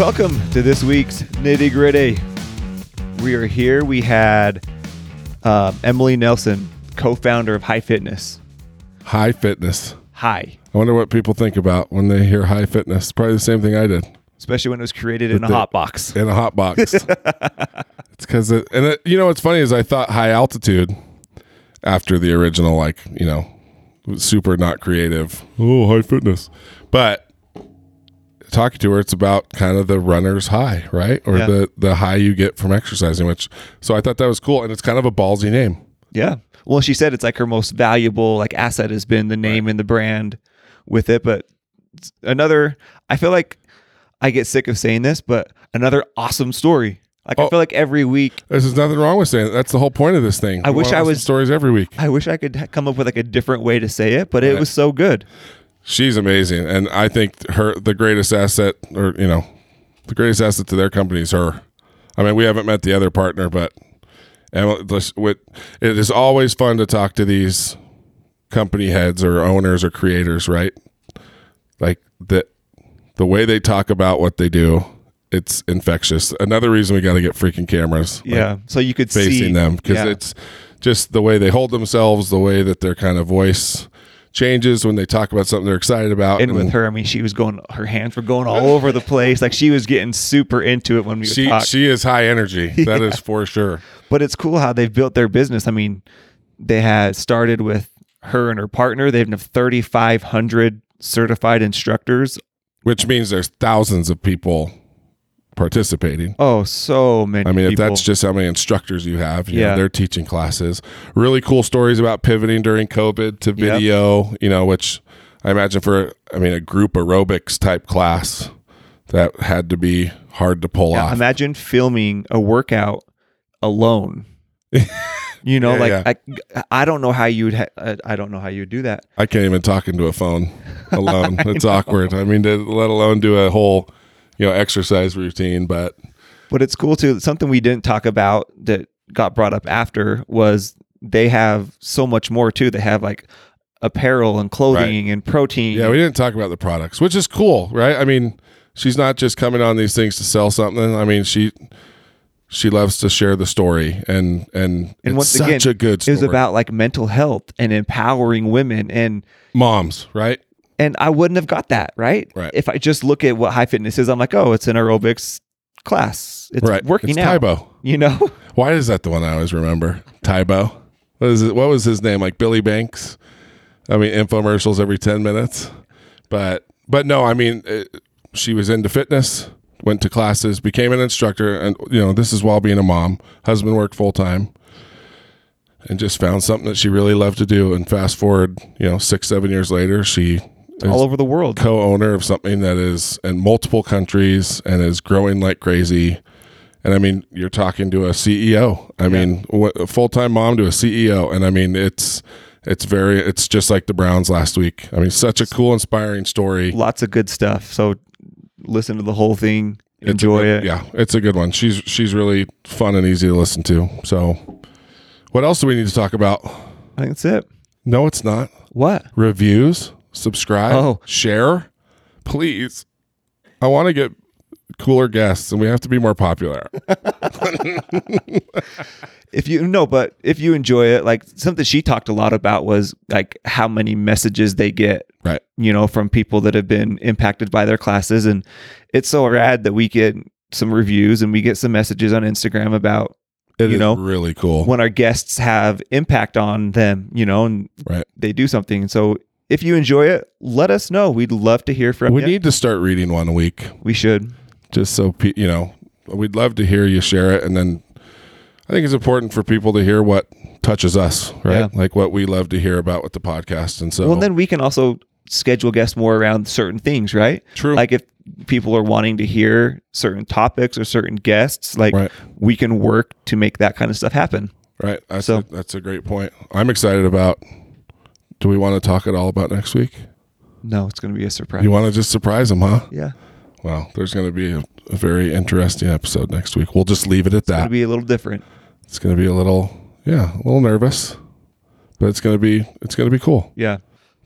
Welcome to this week's Nitty Gritty. We are here. We had uh, Emily Nelson, co founder of High Fitness. High fitness. High, I wonder what people think about when they hear high fitness. Probably the same thing I did especially when it was created in a the- hot box. in a hot box. it's because it, and it, you know what's funny is I thought high altitude after the original, like you know, super not creative. Oh, high fitness, but talking to her, it's about kind of the runner's high, right, or Yeah. the the high you get from exercising. Which so I thought that was cool, and it's kind of a ballsy name. Yeah. Well, she said it's like her most valuable like asset has been the name and the brand with it. But another, I feel like I get sick of saying this, but another awesome story. Like I Oh. feel like every week There's nothing wrong with saying that. That's the whole point of this thing. I We wish I was- stories every week. I wish I could come up with like a different way to say it, but it was so good. She's amazing, and I think her the greatest asset, or you know, the greatest asset to their company is her. I mean, we haven't met the other partner, but Emily, it is always fun to talk to these company heads or owners or creators, right? Like the the way they talk about what they do, it's infectious. Another reason we got to get freaking cameras, like, Yeah. So you could facing see them because yeah. it's just the way they hold themselves, the way that their kind of voice changes when they talk about something they're excited about. And with her, I mean, she was going, her hands were going all over the place. Like she was getting super into it when we she talk. she is high energy. That is for sure. but it's cool how they've built their business. I mean, they had started with her and her partner. They have 3,500 certified instructors. Which means there's thousands of people participating. Oh, so many. I mean, if people. that's just how many instructors you have, you Yeah. know, they're teaching classes. Really cool stories about pivoting during COVID to video, you know, which I imagine for, I mean, a group aerobics type class that had to be hard to pull Yeah, off. imagine filming a workout alone. You know, Yeah, like I, I don't know how you would. Ha- I- I don't know how you would do that. I can't even talk into a phone alone. it's awkward. I mean, to, let alone do a whole, you know, exercise routine. But But it's cool too. Something we didn't talk about that got brought up after was they have so much more too. They have like apparel and clothing and protein. yeah, we didn't talk about the products, which is cool, right? I mean, she's not just coming on these things to sell something. I mean, she she loves to share the story, and and, and it's once such again, a good it was about like mental health and empowering women and moms, right? And I wouldn't have got that right. Right. If I just look at what high fitness is, I'm like, oh, it's an aerobics class. It's right. working it's out. Tae Bo. You know. Why is that the one I always remember? Tae Bo. What is it? What was his name? Like Billy Blanks. I mean, infomercials every ten minutes. But but no, I mean, it, she was into fitness, went to classes, became an instructor, and you know, this is while being a mom. Husband worked full time, and just found something that she really loved to do. And fast forward, you know, six seven years later, she is all over the world. co-owner of something that is in multiple countries and is growing like crazy. And I mean, you're talking to a CEO. I mean, a full-time mom to a CEO, and I mean, it's it's very it's just like the Browns last week. I mean, such a cool, inspiring story. Lots of good stuff. So listen to the whole thing. Enjoy good- it. Yeah, it's a good one. She's she's really fun and easy to listen to. So, what else do we need to talk about? I think that's it. No, it's not. What? Reviews, subscribe, Oh. share, please. I want to get cooler guests, and we have to be more popular. If you no, but if you enjoy it, like something she talked a lot about was like how many messages they get, right. you know, from people that have been impacted by their classes. And it's so rad that we get some reviews and we get some messages on Instagram about It You know, really cool. when our guests have impact on them, you know, and Right. they do something. So if you enjoy it, let us know. We'd love to hear from We you. We need to start reading one a week, we should. just so pe- you know. We'd love to hear you share it, and then I think it's important for people to hear what touches us, right? Yeah. Like what we love to hear about with the podcast, and so Well, then we can also schedule guests more around certain things, right? true. Like if people are wanting to hear certain topics or certain guests, like Right. we can work to make that kind of stuff happen. right. That's so- a, that's a great point. I'm excited about. Do we want to talk at all about next week? No, it's going to be a surprise. You want to just surprise them, huh? yeah, Well, there's going to be a, a very interesting episode next week. We'll just leave it at it's going that. to be a little different. It's going to be a little, yeah, a little nervous, but it's going to be it's going to be cool. Yeah.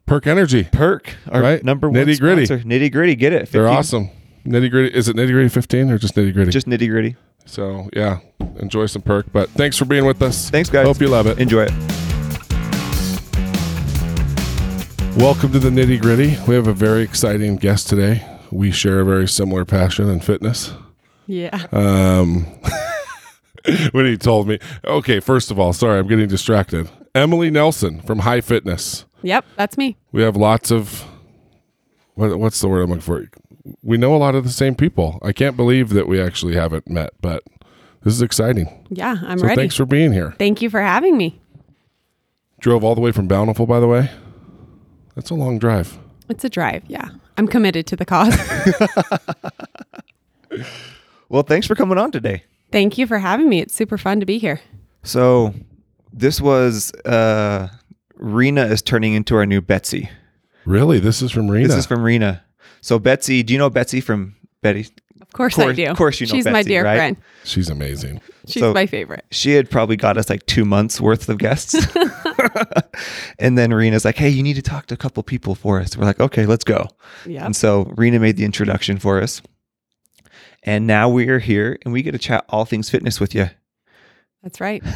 Perk Energy, Perk, our Right. number one Nitty Gritty. Nitty gritty, get it. they're awesome. Nitty gritty. Is it nitty gritty 15 or just nitty gritty? Just nitty gritty. so yeah, enjoy some perk. But thanks for being with us. Thanks, guys. Hope you love it. Enjoy it. Welcome to the nitty gritty. We have a very exciting guest today. We share a very similar passion in fitness. Yeah. Um, when he told me, okay, first of all, sorry, I'm getting distracted. Emily Nelson from High Fitness. Yep, that's me. We have lots of what, what's the word I'm looking for? We know a lot of the same people. I can't believe that we actually haven't met, but this is exciting. Yeah, I'm So ready. thanks for being here. Thank you for having me. Drove all the way from Bountiful, by the way. That's a long drive. It's a drive. Yeah. I'm committed to the cause. Well, thanks for coming on today. Thank you for having me. It's super fun to be here. So, this was uh Rena is turning into our new Betsy. Really? This is from Rena. This is from Rena. So, Betsy, do you know Betsy from Betty? Of course, Course- I do. of course you know She's my dear right? friend. She's amazing. She's So- my favorite. She had probably got us like two months worth of guests. and then Rena's like, hey, you need to talk to a couple people for us. We're like, okay, let's go. Yeah. And so Rena made the introduction for us. And now we are here and we get to chat all things fitness with you. That's right.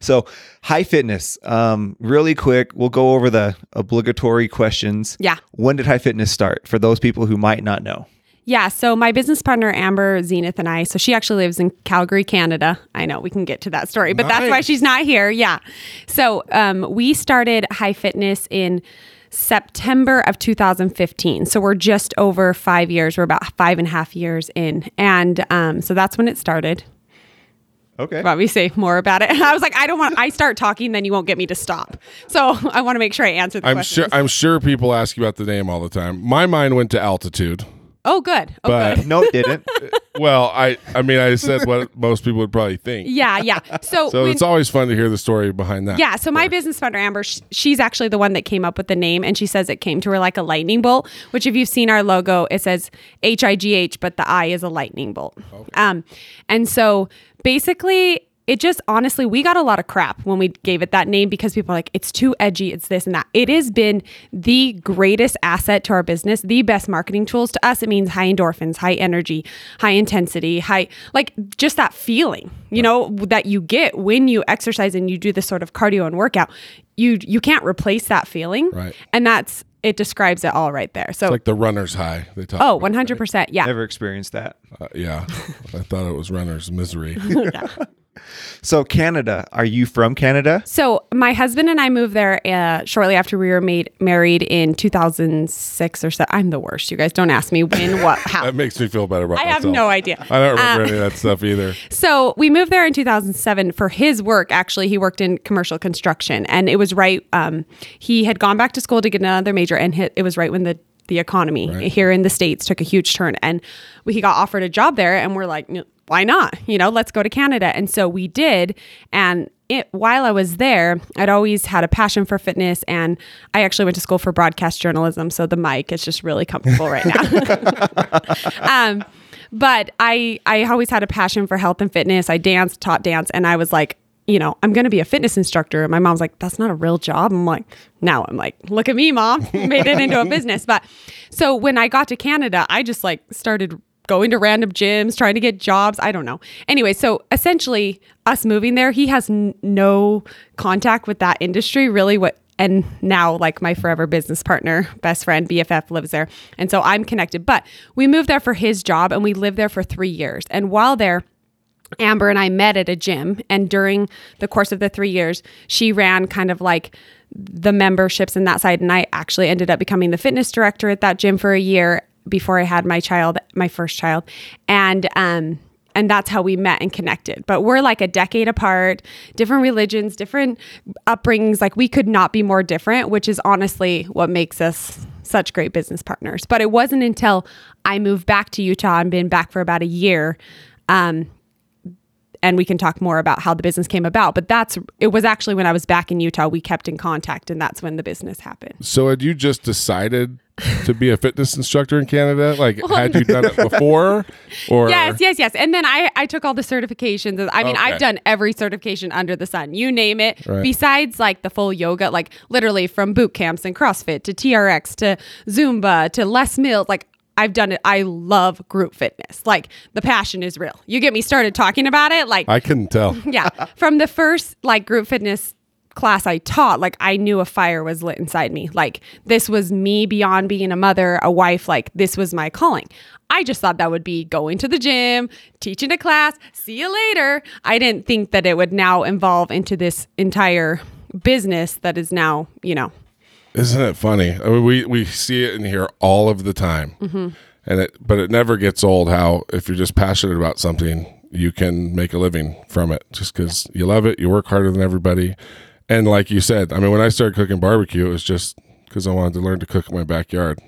So, high fitness, um, really quick, we'll go over the obligatory questions. Yeah. When did high fitness start for those people who might not know? Yeah. So my business partner Amber Zenith and I. So she actually lives in Calgary, Canada. I know we can get to that story, but that's why she's not here. Yeah. So um, we started High Fitness in September of 2015. So we're just over five years. We're about five and a half years in, and um, so that's when it started. Okay. Let me say more about it. I was like, I don't want. I start talking, then you won't get me to stop. So I want to make sure I answer the I'm question. sure. I'm sure people ask you about the name all the time. My mind went to altitude, Oh, good. Oh, but good. No, it didn't. well, I I mean I said what most people would probably think. Yeah, yeah. So, So when- it's always fun to hear the story behind that. Yeah, so my business partner Amber, sh- she's actually the one that came up with the name, and she says it came to her like a lightning bolt. Which, if you've seen our logo, it says H I G H, but the I is a lightning bolt. Um, and so basically, it just honestly, we got a lot of crap when we gave it that name because people are like, it's too edgy, it's this and that. It has been the greatest asset to our business, the best marketing tools to us. It means high endorphins, high energy, high intensity, high, like just that feeling, you know, that you get when you exercise and you do this sort of cardio and workout. You you can't replace that feeling. Right. And that's it describes it all right there. So It's like the runner's high. They talk. oh, 100%. Yeah. Never experienced that. uh, yeah, I thought it was runner's misery. So, Canada, are you from Canada? So my husband and I moved there uh, shortly after we were made married in 2006 or so. I'm the worst. You guys don't ask me when, what, how. that makes me feel better about I have no idea. I don't remember Uh, any of that stuff either. So we moved there in 2007 for his work. Actually, he worked in commercial construction, and it was right. Um, he had gone back to school to get another major, and hit, it was right when the the economy here in the states took a huge turn, and we, he got offered a job there, and we're like, "No, why not? You know, let's go to Canada, and so we did, and. It, while I was there, I'd always had a passion for fitness, and I actually went to school for broadcast journalism. So the mic is just really comfortable right now. um, but I I always had a passion for health and fitness. I danced, taught dance, and I was like, you know, I'm going to be a fitness instructor. And my mom's like, that's not a real job. I'm like, now I'm like, look at me, mom, made it into a business. But so when I got to Canada, I just like started going to random gyms, trying to get jobs. I don't know. Anyway, so essentially, us moving there, he has n- no contact with that industry, really. What and now like my forever business partner, best friend, BFF lives there. And so I'm connected. But we moved there for his job and we lived there for three years. And while there, Amber and I met at a gym. And during the course of the three years, she ran kind of like the memberships and that side. And I actually ended up becoming the fitness director at that gym for a year before I had my child, my first child. And, um, and that's how we met and connected. But we're like a decade apart, different religions, different upbringings. Like we could not be more different, which is honestly what makes us such great business partners. But it wasn't until I moved back to Utah and been back for about a year. Um, and we can talk more about how the business came about. But that's it was actually when I was back in Utah, we kept in contact, and that's when the business happened. So had you just decided to be a fitness instructor in Canada? Like, had you done it before? Or Yes, yes, yes. And then I, I took all the certifications. I mean, Okay. I've done every certification under the sun. You name it. Right. Besides like the full yoga, like literally from boot camps and CrossFit to TRX to Zumba to Les Mills, like I've done it. I love group fitness. Like the passion is real. You get me started talking about it. Like, I couldn't tell. yeah. From the first like group fitness class I taught, like I knew a fire was lit inside me. Like this was me beyond being a mother, a wife. Like this was my calling. I just thought that would be going to the gym, teaching a class, see you later. I didn't think that it would now evolve into this entire business that is now, you know, Isn't it funny? I mean, we we see it in here all of the time, Mm-hmm. and it but it never gets old. How if you're just passionate about something, you can make a living from it just because you love it. You work harder than everybody, and like you said, I mean, when I started cooking barbecue, it was just because I wanted to learn to cook in my backyard.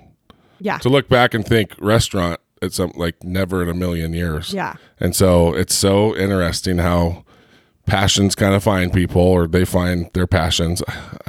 yeah. To look back and think restaurant, it's um, like never in a million years. Yeah. And so it's so interesting how passions kind of find people or they find their passions.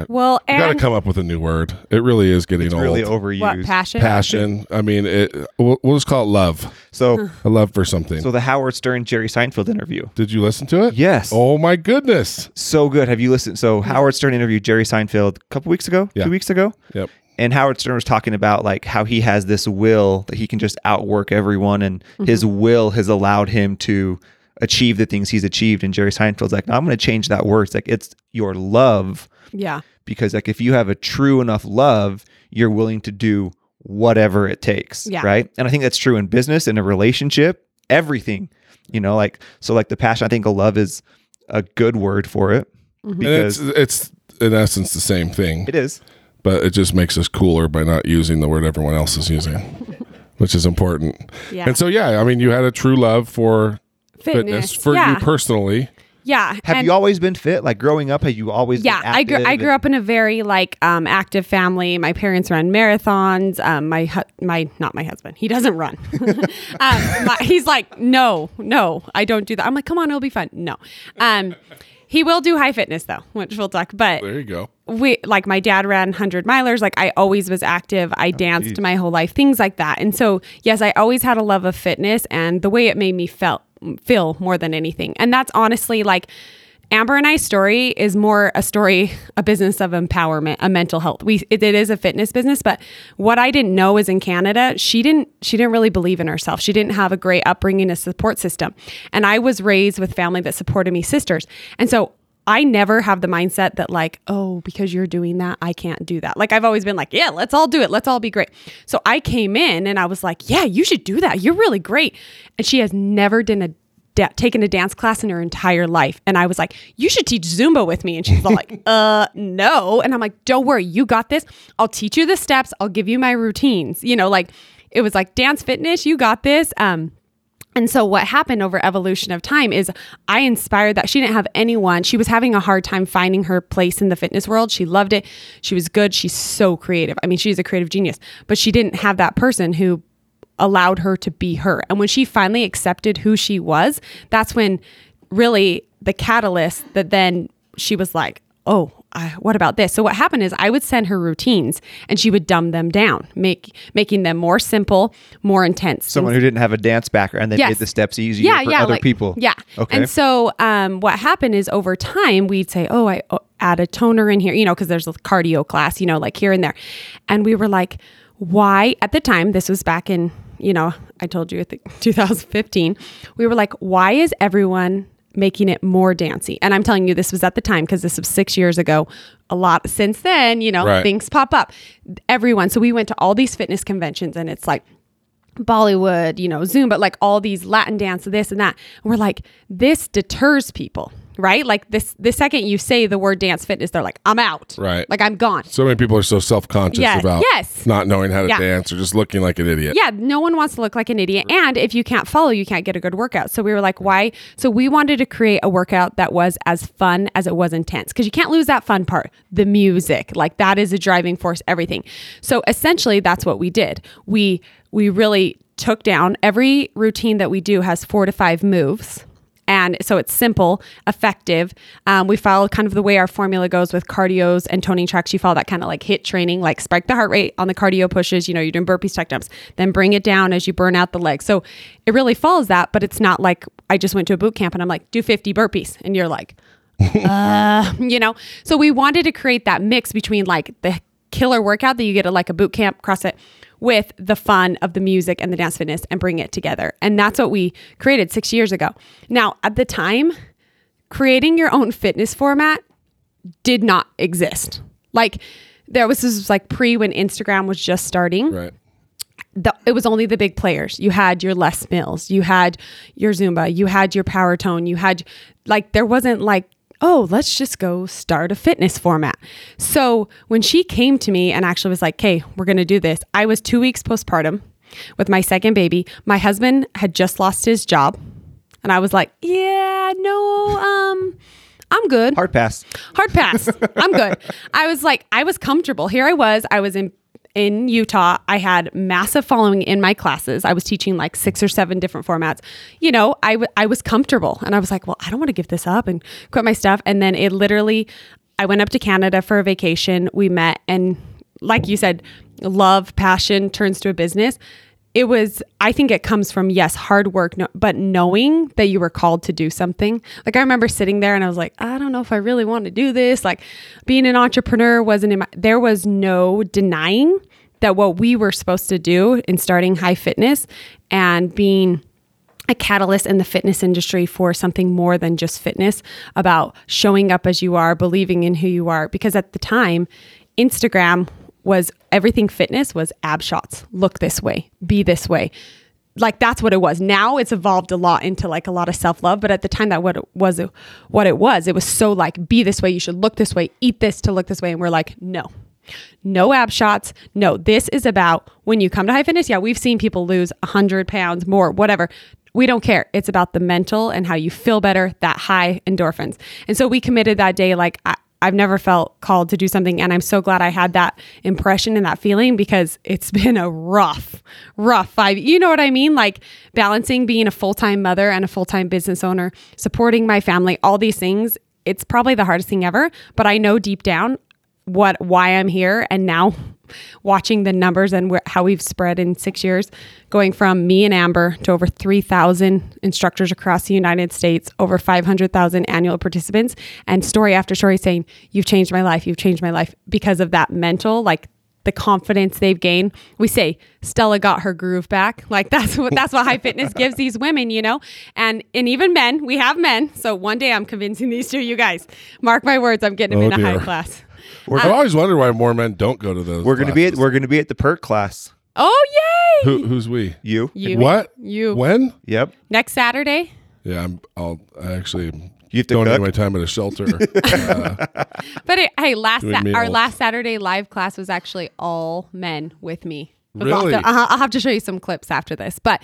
Well, you got to come up with a new word. It really is getting It's old. really overused. what passion? Passion. I mean, it. We'll, we'll just call it love. So, A love for something. so the Howard Stern Jerry Seinfeld interview. Did you listen to it? Yes. Oh my goodness. So good. Have you listened? So Howard Stern interviewed Jerry Seinfeld a couple weeks ago, Yeah. two weeks ago. Yep. And Howard Stern was talking about like how he has this will that he can just outwork everyone, and mm-hmm. his will has allowed him to achieve the things he's achieved. And Jerry Seinfeld's like, no, I'm going to change that word. It's like it's your love Yeah. because like if you have a true enough love, you're willing to do whatever it takes. Yeah. Right. And I think that's true in business, in a relationship, everything. You know, like so like the passion, I think a love is a good word for it. Mm-hmm. And it's Because it's in essence the same thing, it is. but it just makes us cooler by not using the word everyone else is using, which is important. Yeah. And so yeah, I mean, you had a true love for fitness, for yeah. you personally. Yeah. Have and- you always been fit? Like growing up, have you always yeah been i grew i grew up in a very like um active family my parents ran marathons um my hu- my not my husband he doesn't run um my, he's like no no i don't do that i'm like come on it'll be fun no um he will do high fitness though which we'll talk but There you go. we like my dad ran 100 milers like i always was active i danced my whole life things like that and so yes i always had a love of fitness and the way it made me felt feel more than anything. And that's honestly like amber and i's story is more a story a business of empowerment a mental health. We it, it is a fitness business but what i didn't know is in canada she didn't she didn't really believe in herself. She didn't have a great upbringing a support system. And i was raised with family that supported me sisters. And so I never have the mindset that like, oh, because you're doing that, I can't do that. Like I've always been like, yeah, let's all do it. Let's all be great. So I came in and I was like, yeah, you should do that. You're really great. And she has never done a da- taken a dance class in her entire life. And I was like, you should teach Zumba with me. And she's like, uh, no. And I'm like, don't worry, you got this. I'll teach you the steps. I'll give you my routines. You know, like it was like dance fitness, you got this. Um, and so what happened over evolution of time is I inspired that she didn't have anyone. She was having a hard time finding her place in the fitness world. She loved it. She was good. She's so creative. I mean, she's a creative genius, but she didn't have that person who allowed her to be her. And when she finally accepted who she was, that's when really the catalyst that then she was like, oh, I, what about this? So what happened is I would send her routines and she would dumb them down, make making them more simple, more intense. someone who didn't have a dance background that Yes. made the steps easier yeah, for yeah, other like- people. Yeah. Okay. And so, um, what happened is over time, we'd say, "Oh, I oh, add a toner in here," you know, because there's a cardio class, you know, like here and there, and we were like, "Why?" At the time, this was back in, you know, I told you, I think 2015. We were like, "Why is everyone?" Making it more dancey and i'm telling you this was at the time because this was six years ago a lot since then you know Right. things pop up everyone so we went to all these fitness conventions and it's like Bollywood, you know, Zoom, but like all these Latin dance, this and that. And we're like, this deters people, right? Like this, the second you say the word dance fitness, they're like, I'm out. Right. Like I'm gone. So many people are so self conscious Yeah, about yes. not knowing how to Yeah. dance or just looking like an idiot. Yeah, no one wants to look like an idiot. And if you can't follow, you can't get a good workout. So we were like, why? So we wanted to create a workout that was as fun as it was intense because you can't lose that fun part, the music. Like that is a driving force, everything. So essentially, that's what we did. We we really took down every routine that we do has four to five moves. And so it's simple, effective. Um, we follow kind of the way our formula goes with cardios and toning tracks. You follow that kind of like HIIT training, like spike the heart rate on the cardio pushes. You know, you're doing burpees, tech dumps, then bring it down as you burn out the legs. So it really follows that, but it's not like I just went to a boot camp and I'm like, do 50 burpees. And you're like, uh, you know? So we wanted to create that mix between like the killer workout that you get at like a boot camp, CrossFit, with the fun of the music and the dance fitness and bring it together. And that's what we created six years ago. Now, at the time, creating your own fitness format did not exist. Like there was this was like pre when Instagram was just starting. Right. The, it was only the big players. You had your Les Mills, you had your Zumba, you had your Power Tone, you had like there wasn't like oh, let's just go start a fitness format. So when she came to me and actually was like, okay, we're going to do this, I was two weeks postpartum with my second baby. My husband had just lost his job. And I was like, yeah, no, um, I'm good. Hard pass. Hard pass. I'm good. I was like, I was comfortable. Here I was. I was in in Utah. I had massive following in my classes. I was teaching like six or seven different formats. You know, I, w- I was comfortable and I was like, well, I don't want to give this up and quit my stuff. And then it literally, I went up to Canada for a vacation. We met and like you said, love, passion turns to a business it was i think it comes from yes hard work no, but knowing that you were called to do something. Like i remember sitting there and i was like i don't know if i really want to do this. Like being an entrepreneur wasn't in my there was no denying that what we were supposed to do in starting high fitness and being a catalyst in the fitness industry for something more than just fitness about showing up as you are believing in who you are because at the time instagram was everything fitness was ab shots. Look this way, be this way. Like that's what it was. Now it's evolved a lot into like a lot of self love, but at the time that what it was what it was, it was so like be this way, you should look this way, eat this to look this way and we're like, no. No ab shots. No, this is about when you come to high fitness. Yeah, we've seen people lose 100 pounds more, whatever. We don't care. It's about the mental and how you feel better, that high endorphins. And so we committed that day like I've never felt called to do something. And I'm so glad I had that impression and that feeling because it's been a rough, rough five. You know what I mean? Like balancing being a full time mother and a full time business owner, supporting my family, all these things. It's probably the hardest thing ever. But I know deep down what why I'm here and now watching the numbers and wh- how we've spread in 6 years going from me and Amber to over 3000 instructors across the United States over 500,000 annual participants and story after story saying you've changed my life you've changed my life because of that mental like the confidence they've gained. We say Stella got her groove back. Like that's what that's what high fitness gives these women, you know? And and even men, we have men. So one day I'm convincing these two you guys. Mark my words, I'm getting them Oh, in a dear. high class. I've always wondered why more men don't go to those. We're gonna be at classes. we're gonna be at the perk class. Oh yay! Who, who's we? You. You. What? You. When? Yep. Next Saturday. Yeah, I'm. I'll I actually You have to donate cook? my time at a shelter. But it, hey, last Doing sa- our meals. last Saturday live class was actually all men with me. It was Really? awesome. Uh-huh. I'll have to show you some clips after this. But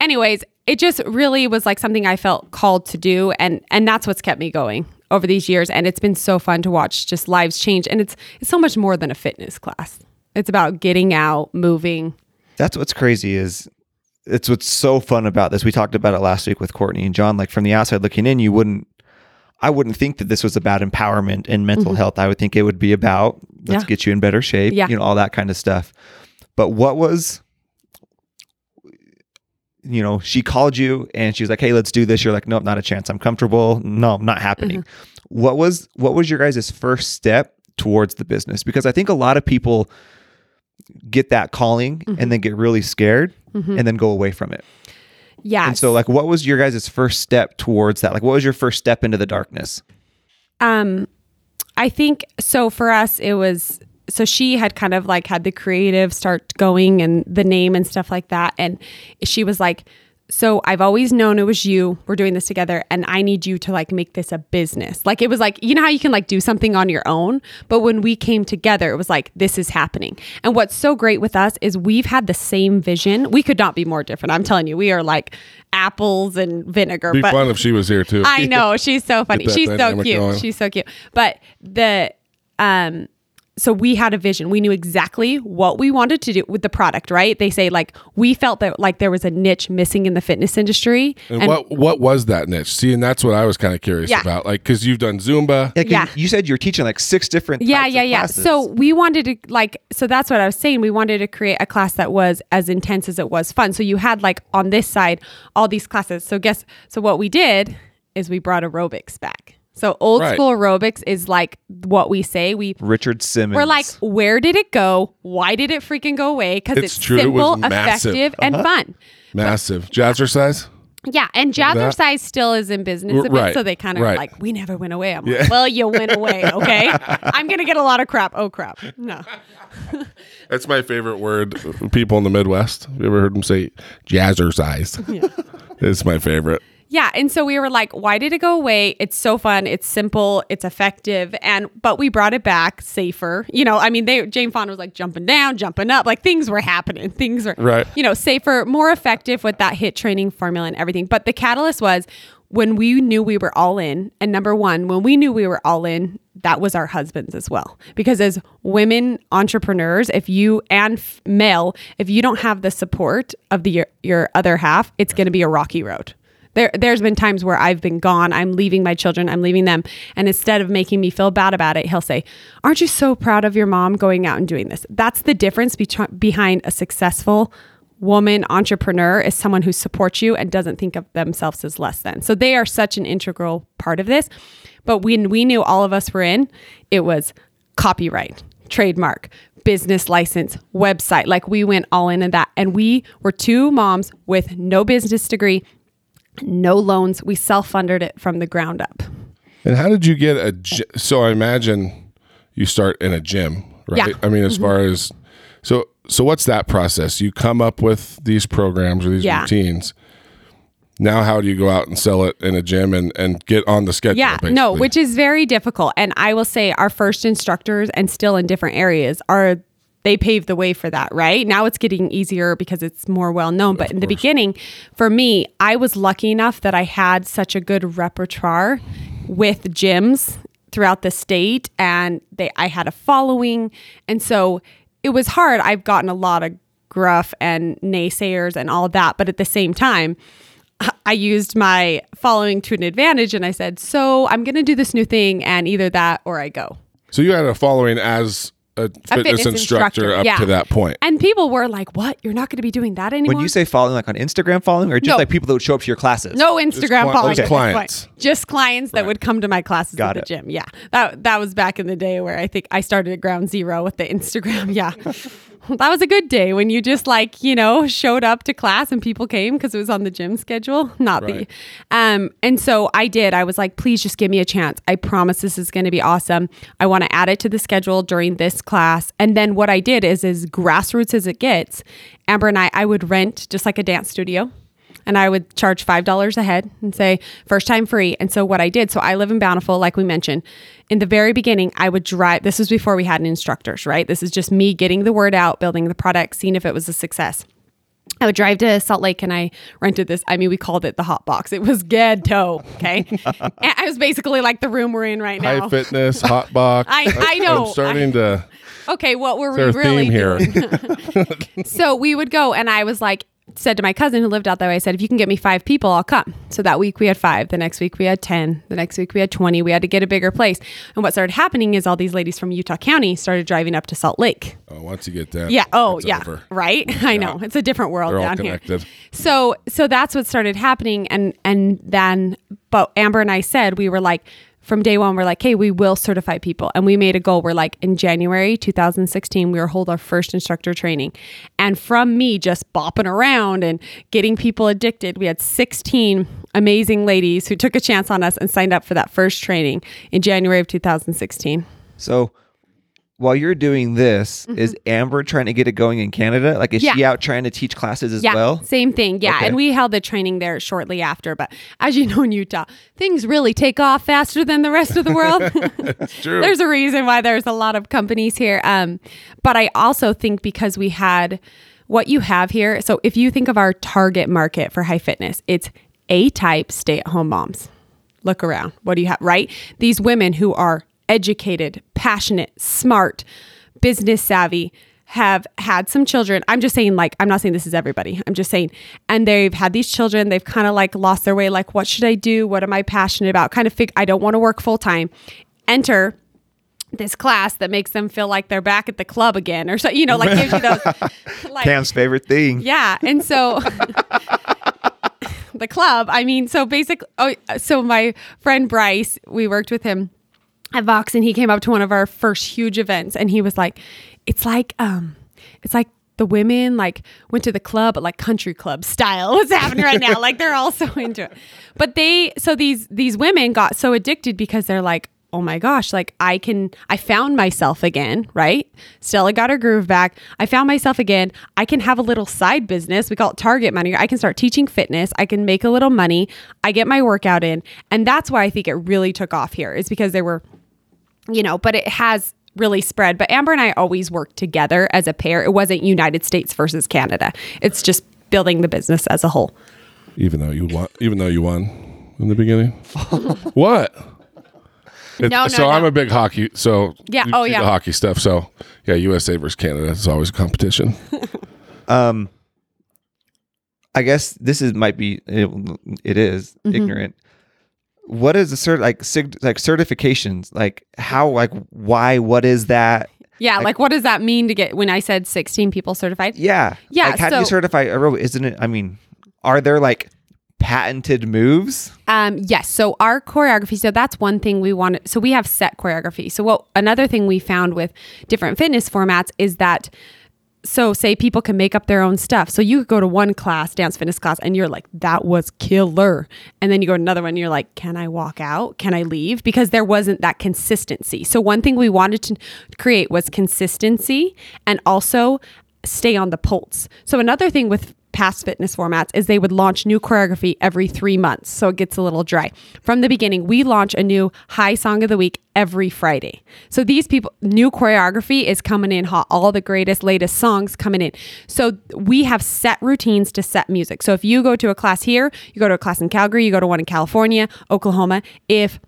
anyways, it just really was like something I felt called to do and and that's what's kept me going over these years and it's been so fun to watch just lives change and it's it's so much more than a fitness class. It's about getting out, moving. That's what's crazy is it's what's so fun about this. We talked about it last week with Courtney and John. Like from the outside looking in, you wouldn't I wouldn't think that this was about empowerment and mental mm-hmm. health. I would think it would be about let's Yeah. get you in better shape, Yeah. you know, all that kind of stuff. But what was you know, she called you and she was like, "Hey, let's do this." You're like, "Nope, not a chance. I'm comfortable. No, not happening." Mm-hmm. What was what was your guys' first step towards the business? Because I think a lot of people get that calling and mm-hmm. then get really scared mm-hmm. and then go away from it. Yeah. And so like what was your guys' first step towards that? Like what was your first step into the darkness? Um, I think so for us, it was so she had kind of like had the creative start going and the name and stuff like that. And she was like, So I've always known it was you. We're doing this together, and I need you to like make this a business. Like it was like, you know how you can like do something on your own? But when we came together, it was like, this is happening. And what's so great with us is we've had the same vision. We could not be more different. I'm telling you, we are like apples and vinegar. Be but fun if she was here too. I know she's so funny. She's so cute. going. She's so cute. But the um so we had a vision. We knew exactly what we wanted to do with the product, right? They say like we felt that like there was a niche missing in the fitness industry. and, what what was that niche? See, and that's what I was kind of curious Yeah. about. Like, because you've done Zumba. Yeah, 'cause Yeah. You said you're teaching like six different yeah, types yeah, of yeah. classes. So we wanted to like so that's what I was saying. We wanted to create a class that was as intense as it was fun. So you had like on this side all these classes. So guess so what we did is we brought aerobics back. So old Right. school aerobics is like what we say. We Richard Simmons. we're like, where did it go? Why did it freaking go away? Because It's it's, true, simple, massive. effective, and Uh-huh. fun. Massive jazzercise. Yeah, and that? Jazzercise still is in business a bit, Right, so they kind of right. like, we never went away. I'm like, well, you went away, okay? I'm gonna get a lot of crap. Oh crap, no. That's my favorite word. People in the Midwest. You ever heard them say jazzercise? Yeah. It's my favorite. Yeah, and so we were like, why did it go away? It's so fun, it's simple, it's effective, and but we brought it back safer. You know, I mean, they Jane Fonda was like jumping down, jumping up, like things were happening. Things were Right. you know, safer, more effective with that HIIT training formula and everything. But the catalyst was when we knew we were all in, and number one, when we knew we were all in, that was our husbands as well. Because as women entrepreneurs, if you and f- male, if you don't have the support of the your, your other half, it's going to be a rocky road. There, there's been times where I've been gone. I'm leaving my children. I'm leaving them, and instead of making me feel bad about it, he'll say, "Aren't you so proud of your mom going out and doing this?" That's the difference between behind a successful woman entrepreneur is someone who supports you and doesn't think of themselves as less than. So they are such an integral part of this. But when we knew all of us were in, it was copyright, trademark, business license, website. Like we went all in on that. And we were two moms with no business degree, no loans. We self funded it from the ground up. And how did you get a? gy- So I imagine you start in a gym, right? Yeah. Mm-hmm. I mean, as far as so so, what's that process? You come up with these programs or these Yeah. routines. Now, how do you go out and sell it in a gym and and get on the schedule? Yeah, no, which is very difficult. And I will say our first instructors and still in different areas are they paved the way for that, right? Now it's getting easier because it's more well known. But in the beginning, for me, I was lucky enough that I had such a good repertoire with gyms throughout the state and they I had a following. And so it was hard. I've gotten a lot of gruff and naysayers and all of that, but at the same time, I used my following to an advantage and I said, So I'm going to do this new thing and either that or I go. so you had a following as a fitness, fitness instructor, instructor, up yeah. to that point. And people were like, What? You're not going to be doing that anymore? when you say following, like on Instagram following, or just No. like people that would show up to your classes. no Instagram cli- following just clients. Just clients that would come to my classes Got at the it. gym. Yeah. That that was back in the day where I think I started at ground zero with the Instagram. Yeah. that was a good day when you just like, you know, showed up to class and people came because it was on the gym schedule. Not Right. the um and so I did. I was like, please just give me a chance. I promise this is gonna be awesome. I want to add it to the schedule during this class. And then what I did is as grassroots as it gets, Amber and I, I would rent just like a dance studio and I would charge five dollars a head and say first time free. And so what I did, so I live in Bountiful, like we mentioned. In the very beginning, I would drive. This was before we had instructors, right? This is just me getting the word out, building the product, seeing if it was a success. I would drive to Salt Lake and I rented this. I mean, we called it the hot box. It was ghetto. Okay. and I was basically like the room we're in right now. High fitness, hot box. I- I know. I'm starting to. Okay, what were we really here? doing? so we would go, and I was like, said to my cousin who lived out that way, I said, if you can get me five people, I'll come. So that week we had five. The next week we had 10. The next week we had 20. We had to get a bigger place. And what started happening is all these ladies from Utah County started driving up to Salt Lake. Oh, once you get that, Yeah. Oh, yeah. over. Right. I know. It's a different world They're all down here. connected. So so that's what started happening and and then but Amber and I said we were like from day one we're like hey we will certify people. And we made a goal. We're like in January 2016 we will hold our first instructor training. And from me just bopping around and getting people addicted we had 16 amazing ladies who took a chance on us and signed up for that first training in January of 2016 So while you're doing this, is Amber trying to get it going in Canada? Like, is she Mm-hmm. Out trying to teach classes as Yeah, well? same thing. Yeah, Okay. and we held the training there shortly after. But as you know, in Utah, things really take off faster than the rest of the world. True. there's a reason why there's a lot of companies here. Um, but I also think because we had what you have here. So if you think of our target market for high fitness, it's A type stay at home moms. Look around. What do you have? Right? These women who are educated, passionate, smart, business savvy, have had some children. I'm just saying, like, I'm not saying this is everybody. I'm just saying, and they've had these children. They've kind of like lost their way. Like, what should I do? What am I passionate about? Kind of fig. I don't want to work full time. Enter this class that makes them feel like they're back at the club again, or so you know, like gives you those. Like, Cam's favorite thing. yeah, and so the club. I mean, so basically, oh, so my friend Bryce, we worked with him at Vox, and he came up to one of our first huge events, and he was like, "It's like, um, it's like." The women like went to the club, but like country club style. What's happening right now? Like they're all so into it. But they, so these these women got so addicted because they're like, oh my gosh, like I can, I found myself again, right? Stella got her groove back. I found myself again. I can have a little side business. We call it target money. I can start teaching fitness. I can make a little money. I get my workout in. And that's why I think it really took off here is because there were, you know, but it has really spread. But Amber and I always worked together as a pair. It wasn't United States versus Canada. It's just building the business as a whole. Even though you won, even though you won in the beginning. what? It- No, no, so no. I'm a big hockey. So Yeah, you oh, yeah. the hockey stuff. So yeah, USA versus Canada is always a competition. Um, I guess this is might be it, it is Mm-hmm. ignorant. What is the cert like sig- like certifications? Like how like why? What is that? Yeah. Like, what does that mean to get when I said 16 people certified? Yeah, Yeah, Like how do you certify a robot? Isn't it? I mean, are there like patented moves? Um, yes. So our choreography. So that's one thing we want. So we have set choreography. So what another thing we found with different fitness formats is that. So say people can make up their own stuff. So you could go to one class, dance fitness class, and you're like, that was killer. And then you go to another one, and you're like, can I walk out? Can I leave? Because there wasn't that consistency. So one thing we wanted to create was consistency and also stay on the pulse. So another thing with past fitness formats is they would launch new choreography every three months. So it gets a little dry. From the beginning, we launch a new high song of the week every Friday. So these people, new choreography is coming in hot, all the greatest, latest songs coming in. So we have set routines to set music. So if you go to a class here, you go to a class in Calgary, you go to one in California, Oklahoma, if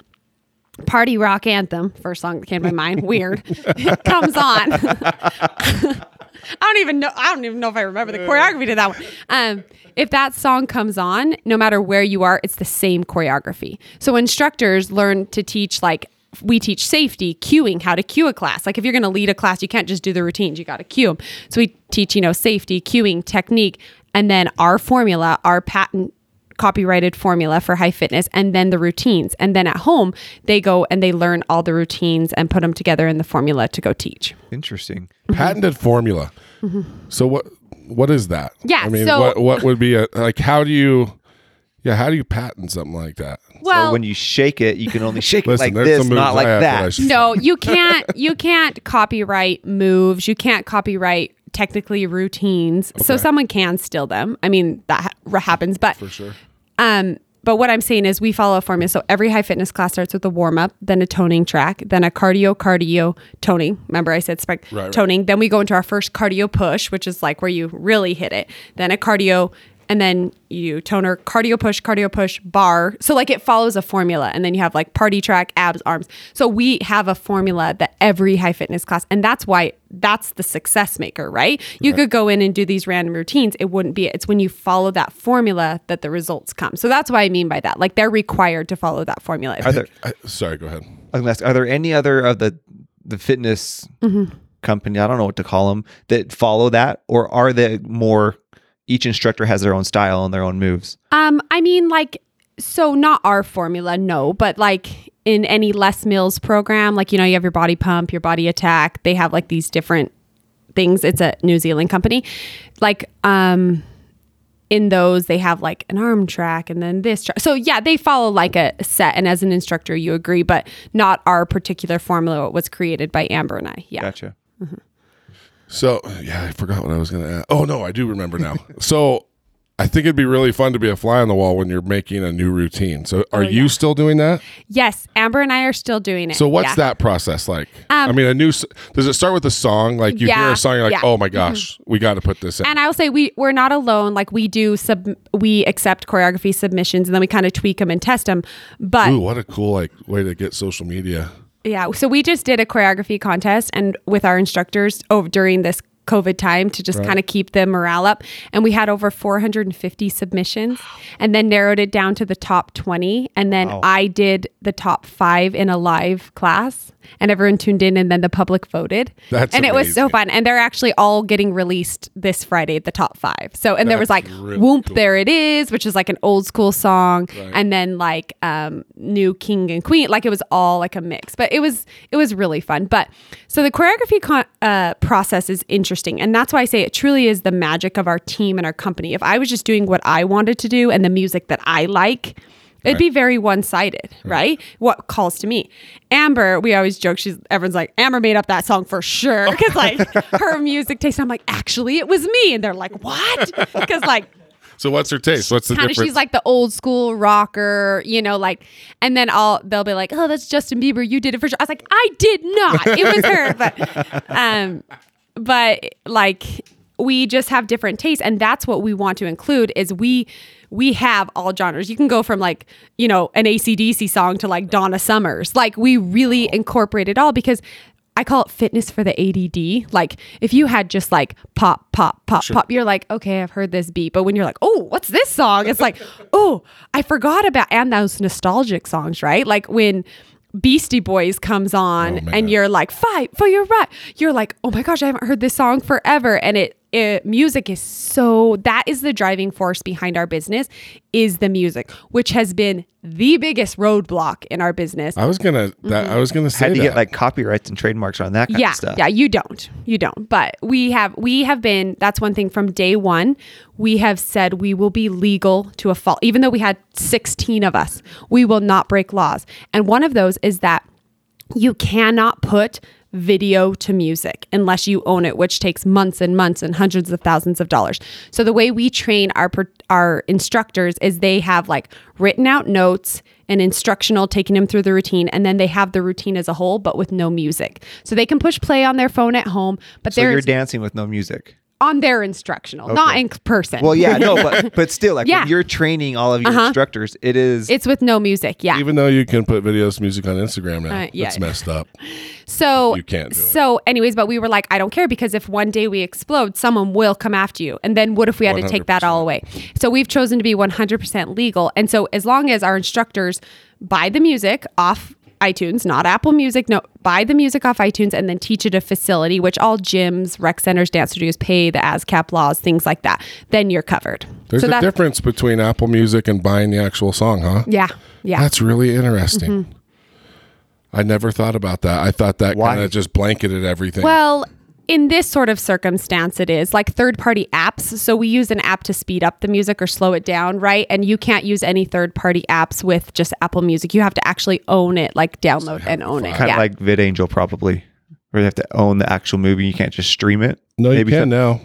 Party Rock Anthem, first song that came to my mind, weird, comes on. I don't even know. I don't even know if I remember the choreography to that one. Um, if that song comes on, no matter where you are, it's the same choreography. So instructors learn to teach like we teach safety, cueing, how to cue a class. Like if you're going to lead a class, you can't just do the routines. You got to cue them. So we teach, you know, safety, cueing, technique, and then our formula, our patent copyrighted formula for high fitness and then the routines. And then at home, they go and they learn all the routines and put them together in the formula to go teach. Interesting. Patented formula. So what what is that? Mm-hmm. Yeah, I mean, so- what what would be a like? How do you? Yeah, how do you patent something like that? Well, so when you shake it, you can only shake Listen, it like this, not like I have that. No, you can't you can't copyright moves. You can't copyright technically routines. So someone can steal them. I mean, that ha- happens, but for sure. Um, but what I'm saying is we follow a formula. So every high fitness class starts with a warm up, then a toning track, then a cardio, cardio, toning. Remember I said spec Right, right. toning. Then we go into our first cardio push, which is like where you really hit it. Then a cardio, and then you toner, cardio push, cardio push, bar. So like it follows a formula. And then you have like party track, abs, arms. So we have a formula that every high fitness class, and that's why that's the success maker, right? You could go in and do these random routines. It wouldn't be, it's when you follow that formula that the results come. So that's what I mean by that. Like they're required to follow that formula. Are there I, sorry, go ahead. I was gonna ask, are there any other of the the fitness Mm-hmm. company? I don't know what to call them that follow that, or are they more? Each instructor has their own style and their own moves. Um, I mean, like, so not our formula, no, but like in any Les Mills program, like, you know, you have your body pump, your body attack, they have like these different things. It's a New Zealand company. Like, um, in those they have like an arm track and then this track. So yeah, they follow like a set and as an instructor you agree, but not our particular formula was created by Amber and I. Yeah. Gotcha. So yeah, I forgot what I was going to ask. Oh no, I do remember now. so I think it'd be really fun to be a fly on the wall when you're making a new routine. So Oh, are you still doing that? Yes, Amber and I are still doing it. So what's Yeah. that process like? I mean, a new does it start with a song? Like you hear a song, you're like, yeah. Mm-hmm. oh my gosh, we got to put this in. And I will say we we're not alone. Like we do sub, we accept choreography submissions and then we kind of tweak them and test them. But Ooh, what a cool like way to get social media. Yeah, so we just did a choreography contest and with our instructors over during this COVID time to just kind of keep the morale up. And we had over 450 submissions and then narrowed it down to the top 20. And then I did the top five in a live class and everyone tuned in and then the public voted. That's and it was so fun. And they're actually all getting released this Friday, the top five. So, and there was like really Whoomp, cool. There It Is, which is like an old school song. And then like um, New King and Queen. Like it was all like a mix, but it was, it was really fun. But so the choreography con- uh, process is interesting. And that's why I say it truly is the magic of our team and our company. If I was just doing what I wanted to do and the music that I like, It'd be very one-sided, right? What calls to me? Amber, we always joke. She's everyone's like, Amber made up that song for sure because like her music taste. I'm like, actually, it was me, and they're like, what? Because like So what's her taste? What's the kind difference? she's like the old school rocker, you know, like, and then I'll they'll be like, oh, that's Justin Bieber, you did it for sure. I was like, I did not. It was her, but um, but like we just have different tastes, and that's what we want to include is we we have all genres. You can go from like you know an ACDC song to like Donna Summers. Like we really incorporate it all because. I call it fitness for the ADD. Like if you had just like pop, pop, pop, pop, you're like, okay, I've heard this beat. But when you're like, oh, what's this song? It's like, oh, I forgot about and those nostalgic songs, right? Like when Beastie Boys comes on Oh, and you're like, fight for your right. You're like, oh my gosh, I haven't heard this song forever. And it, it music is so that is the driving force behind our business is the music, which has been the biggest roadblock in our business. I was gonna that I was gonna say Had to that. get like copyrights and trademarks on that kind yeah of stuff. yeah you don't you don't but we have we have been that's one thing from day one we have said we will be legal to a fault even though we had 16 of us we will not break laws and one of those is that you cannot put video to music unless you own it which takes months and months and hundreds of thousands of dollars so the way we train our our instructors is they have like written out notes and instructional taking them through the routine and then they have the routine as a whole but with no music so they can push play on their phone at home but So they're you're dancing with no music. On their instructional not in person Well, yeah, no, but but still, like Yeah. when you're training all of your Uh-huh. instructors, it is it's with no music yeah Even though you can put videos, music on Instagram now, Uh, yeah. it's messed up. So You can't do it. So, anyways, but we were like, I don't care because if one day we explode, someone will come after you. And then what if we had to take that all away? So we've chosen to be 100% legal. And so as long as our instructors buy the music off iTunes, not Apple Music, no, buy the music off iTunes and then teach it a facility, which all gyms, rec centers, dance studios pay the ASCAP laws, things like that. Then you're covered. There's so a difference between Apple Music and buying the actual song, huh? Yeah, yeah. That's really interesting. Mm-hmm. I never thought about that. I thought that kind of just blanketed everything. Well, in this sort of circumstance, it is like third party apps. So we use an app to speed up the music or slow it down, right? And you can't use any third party apps with just Apple Music. You have to actually own it, like download and own it. kind yeah. of like VidAngel, probably, where you have to own the actual movie. You can't just stream it. no, you Maybe can some- now.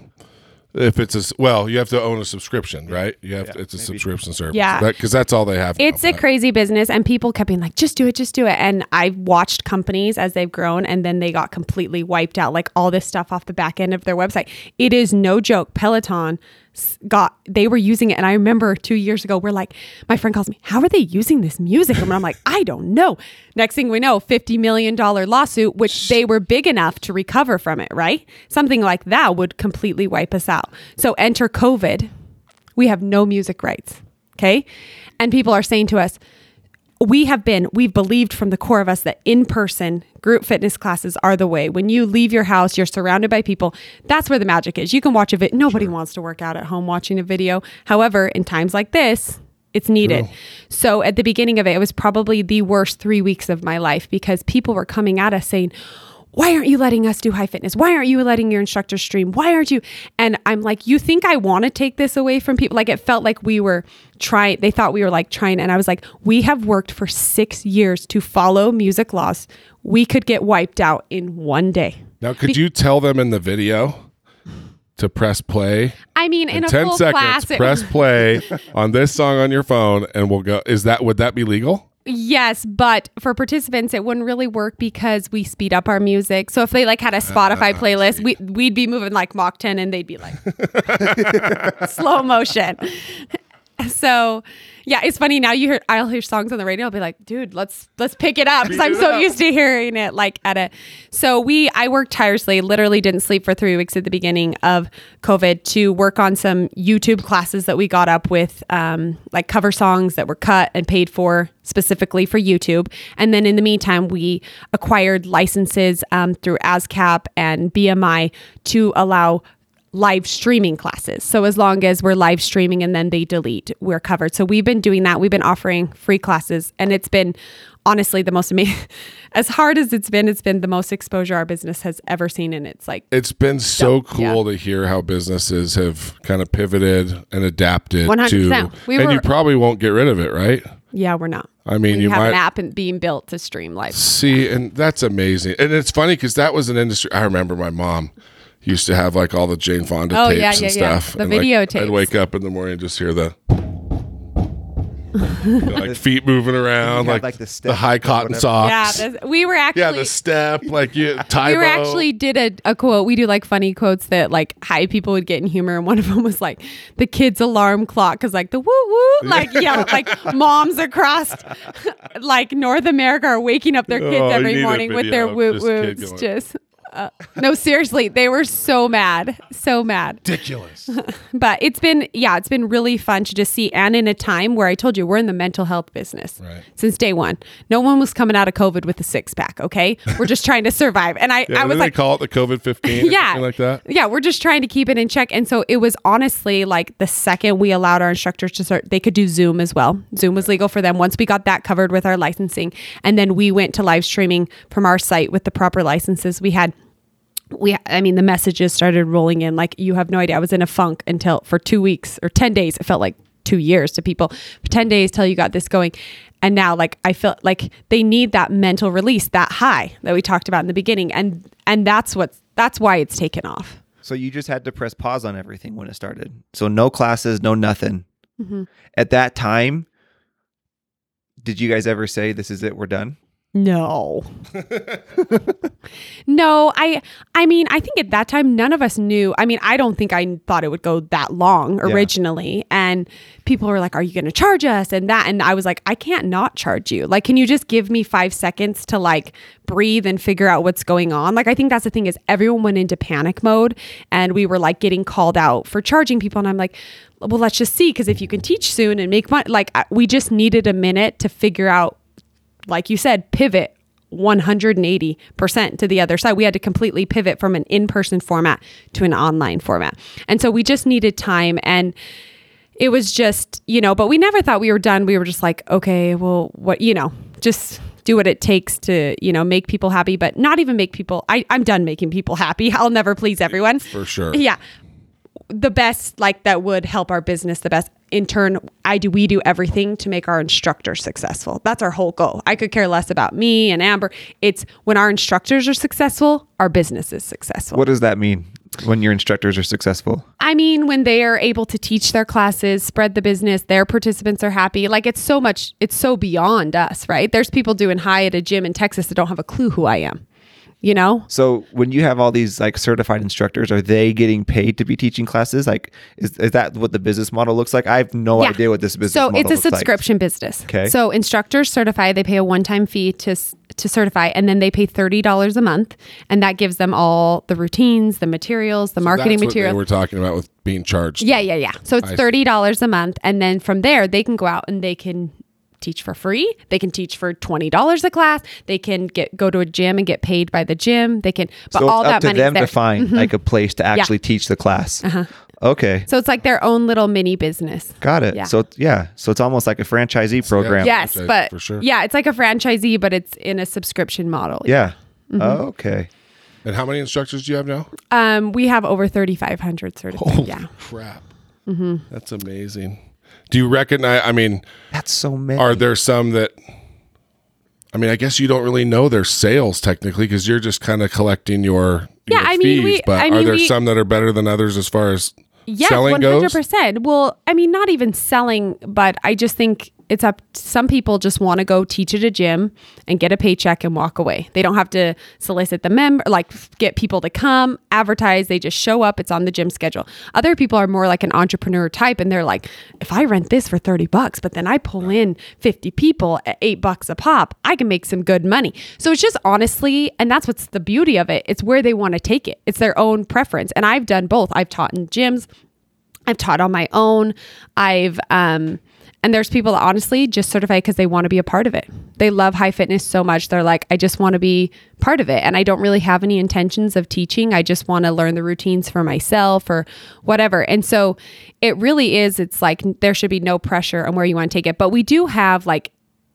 If it's a s- well, you have to own a subscription, right? You have to, it's a subscription service, Yeah. because that's all they have. now, It's a but- crazy business, and people kept being like, just do it, just do it. And I've watched companies as they've grown, and then they got completely wiped out, like all this stuff off the back end of their website. It is no joke. Peloton s- got, they were using it. And I remember two years ago, we're like, my friend calls me, how are they using this music? And I'm like, I don't know. Next thing we know, $50 million lawsuit, which they were big enough to recover from it, right? Something like that would completely wipe us out. So enter COVID we have no music rights. Okay. And people are saying to us, we have been, we've believed from the core of us that in person group fitness classes are the way. When you leave your house, you're surrounded by people. That's where the magic is. You can watch a video. Nobody wants to work out at home watching a video. However, in times like this, it's needed. So at the beginning of it, it was probably the worst three weeks of my life because people were coming at us saying, why aren't you letting us do high fitness? Why aren't you letting your instructor stream? Why aren't you? And I'm like, you think I want to take this away from people? Like it felt like we were trying, they thought we were like trying. And I was like, we have worked for six years to follow music laws. We could get wiped out in one day. Now, could you tell them in the video to press play? I mean, in, In a 10 full seconds, class, press play on this song on your phone and we'll go. Is that, would that be legal? Yes, but for participants, it wouldn't really work because we speed up our music. So if they like had a uh, Spotify playlist, we, we'd be moving like Mach 10 and they'd be like slow motion. so yeah, it's funny now. You hear I'll hear songs on the radio. I'll be like, dude, let's let's pick it up because I'm so used to hearing it like at a. So we I worked tirelessly. Literally didn't sleep for three weeks at the beginning of COVID to work on some YouTube classes that we got up with, um, like cover songs that were cut and paid for specifically for YouTube. And then in the meantime, we acquired licenses um, through ASCAP and BMI to allow live streaming classes. So as long as we're live streaming and then they delete, we're covered. So we've been doing that. We've been offering free classes and it's been honestly the most amazing as hard as it's been, it's been the most exposure our business has ever seen and it's like It's been so So, yeah. cool to hear how businesses have kind of pivoted and adapted 100%. to We and you probably won't get rid of it, right? yeah, we're not. I mean, we you have might an app and being built to stream live. See, and that's amazing. And it's funny because that was an industry. I remember my mom used to have like all the Jane Fonda Oh, tapes yeah, and yeah, yeah. stuff. The and, like, video I'd wake up in the morning and just hear the like feet moving around, like, like, the the, high cotton socks. Yeah, this, we were actually yeah, the step, like you, Tae Bo. we were actually did a, a quote. We do like funny quotes that like high people would get in humor, and one of them was like the kids' alarm clock because like the woo woo, like yeah, like moms across like North America are waking up their kids Oh, every morning with their video woo of this kid woos. Just uh, no, seriously, they were so mad, so mad. ridiculous. But it's been, yeah, it's been really fun to just see. And in a time where I told you we're in the mental health business Right. since day one. No one was coming out of COVID with a six pack. Okay, we're just trying to survive. And I, Yeah, I was like, they call it the COVID fifteen? yeah, like that. Yeah, we're just trying to keep it in check. And so it was honestly like the second we allowed our instructors to start, they could do Zoom as well. Zoom was legal for them once we got that covered with our licensing. And then we went to live streaming from our site with the proper licenses. We had we i mean the messages started rolling in like you have no idea i was in a funk until for two weeks or 10 days it felt like two years to people 10 days till you got this going and now like i feel like they need that mental release that high that we talked about in the beginning and and that's what's that's why it's taken off So you just had to press pause on everything when it started. So no classes, no nothing. Mm-hmm. At that time, did you guys ever say this is it? We're done. No. no, I I mean, I think at that time none of us knew. I mean, I don't think I thought it would go that long Yeah. originally. And people were like, "Are you going to charge us?" and that and I was like, "I can't not charge you. Like, can you just give me 5 seconds to like breathe and figure out what's going on?" Like I think that's the thing is everyone went into panic mode and we were like getting called out for charging people and I'm like, "Well, let's just see because if you can teach soon and make money, like we just needed a minute to figure out like you said, pivot 180% to the other side. We had to completely pivot from an in person format to an online format. And so we just needed time. And it was just, you know, but we never thought we were done. We were just like, okay, well, what, you know, just do what it takes to, you know, make people happy, but not even make people, I, I'm done making people happy. I'll never please everyone. For sure. Yeah. The best, like that would help our business the best. In turn, I do we do everything to make our instructors successful. That's our whole goal. I could care less about me and Amber. It's when our instructors are successful, our business is successful. What does that mean when your instructors are successful? I mean, when they are able to teach their classes, spread the business, their participants are happy. Like it's so much, it's so beyond us, right? There's people doing high at a gym in Texas that don't have a clue who I am, you know? So when you have all these like certified instructors, are they getting paid to be teaching classes? Like, is, is that what the business model looks like? I have no Yeah. idea what this business So model it's a looks like. subscription business. Okay. So instructors certify, they pay a one-time fee to to certify, and then they pay thirty dollars a month, and that gives them all the routines, the materials, the marketing materials we're talking about with being charged. Yeah, yeah, yeah. So it's thirty dollars a month, and then from there they can go out and they can teach for free. They can teach for twenty dollars a class. They can get go to a gym and get paid by the gym. They can, but so all it's that to money them there. to find like a place to actually teach the class. Uh-huh. Okay, so it's like their own little mini business. got it. Yeah. So yeah, so it's almost like a franchisee program. Yes, but for sure. yeah, it's like a franchisee, but it's in a subscription model. Yeah. Mm-hmm. Oh, okay. And how many instructors do you have now? Um, we have over thirty five hundred certified. Holy yeah. crap. Mm-hmm. That's amazing. Do you recognize? I mean, That's so many. are there some that? I mean, I guess you don't really know their sales technically because you're just kind of collecting your, Yeah, your I fees. mean, we- but I are mean, there we- some that are better than others as far as Yes, selling one goes? hundred percent. Well, I mean, not even selling, but I just think It's up some people just want to go teach at a gym and get a paycheck and walk away. They don't have to solicit the member like get people to come, advertise, they just show up, it's on the gym schedule. Other people are more like an entrepreneur type and they're like, if I rent this for 30 bucks, but then I pull in 50 people at 8 bucks a pop, I can make some good money. So it's just honestly, and that's what's the beauty of it. It's where they want to take it. It's their own preference. And I've done both. I've taught in gyms, I've taught on my own. I've um and there's people that honestly just certify because they want to be a part of it. They love high fitness so much. They're like, I just want to be part of it. And I don't really have any intentions of teaching. I just want to learn the routines for myself or whatever. And so it really is, it's like there should be no pressure on where you want to take it. But we do have like,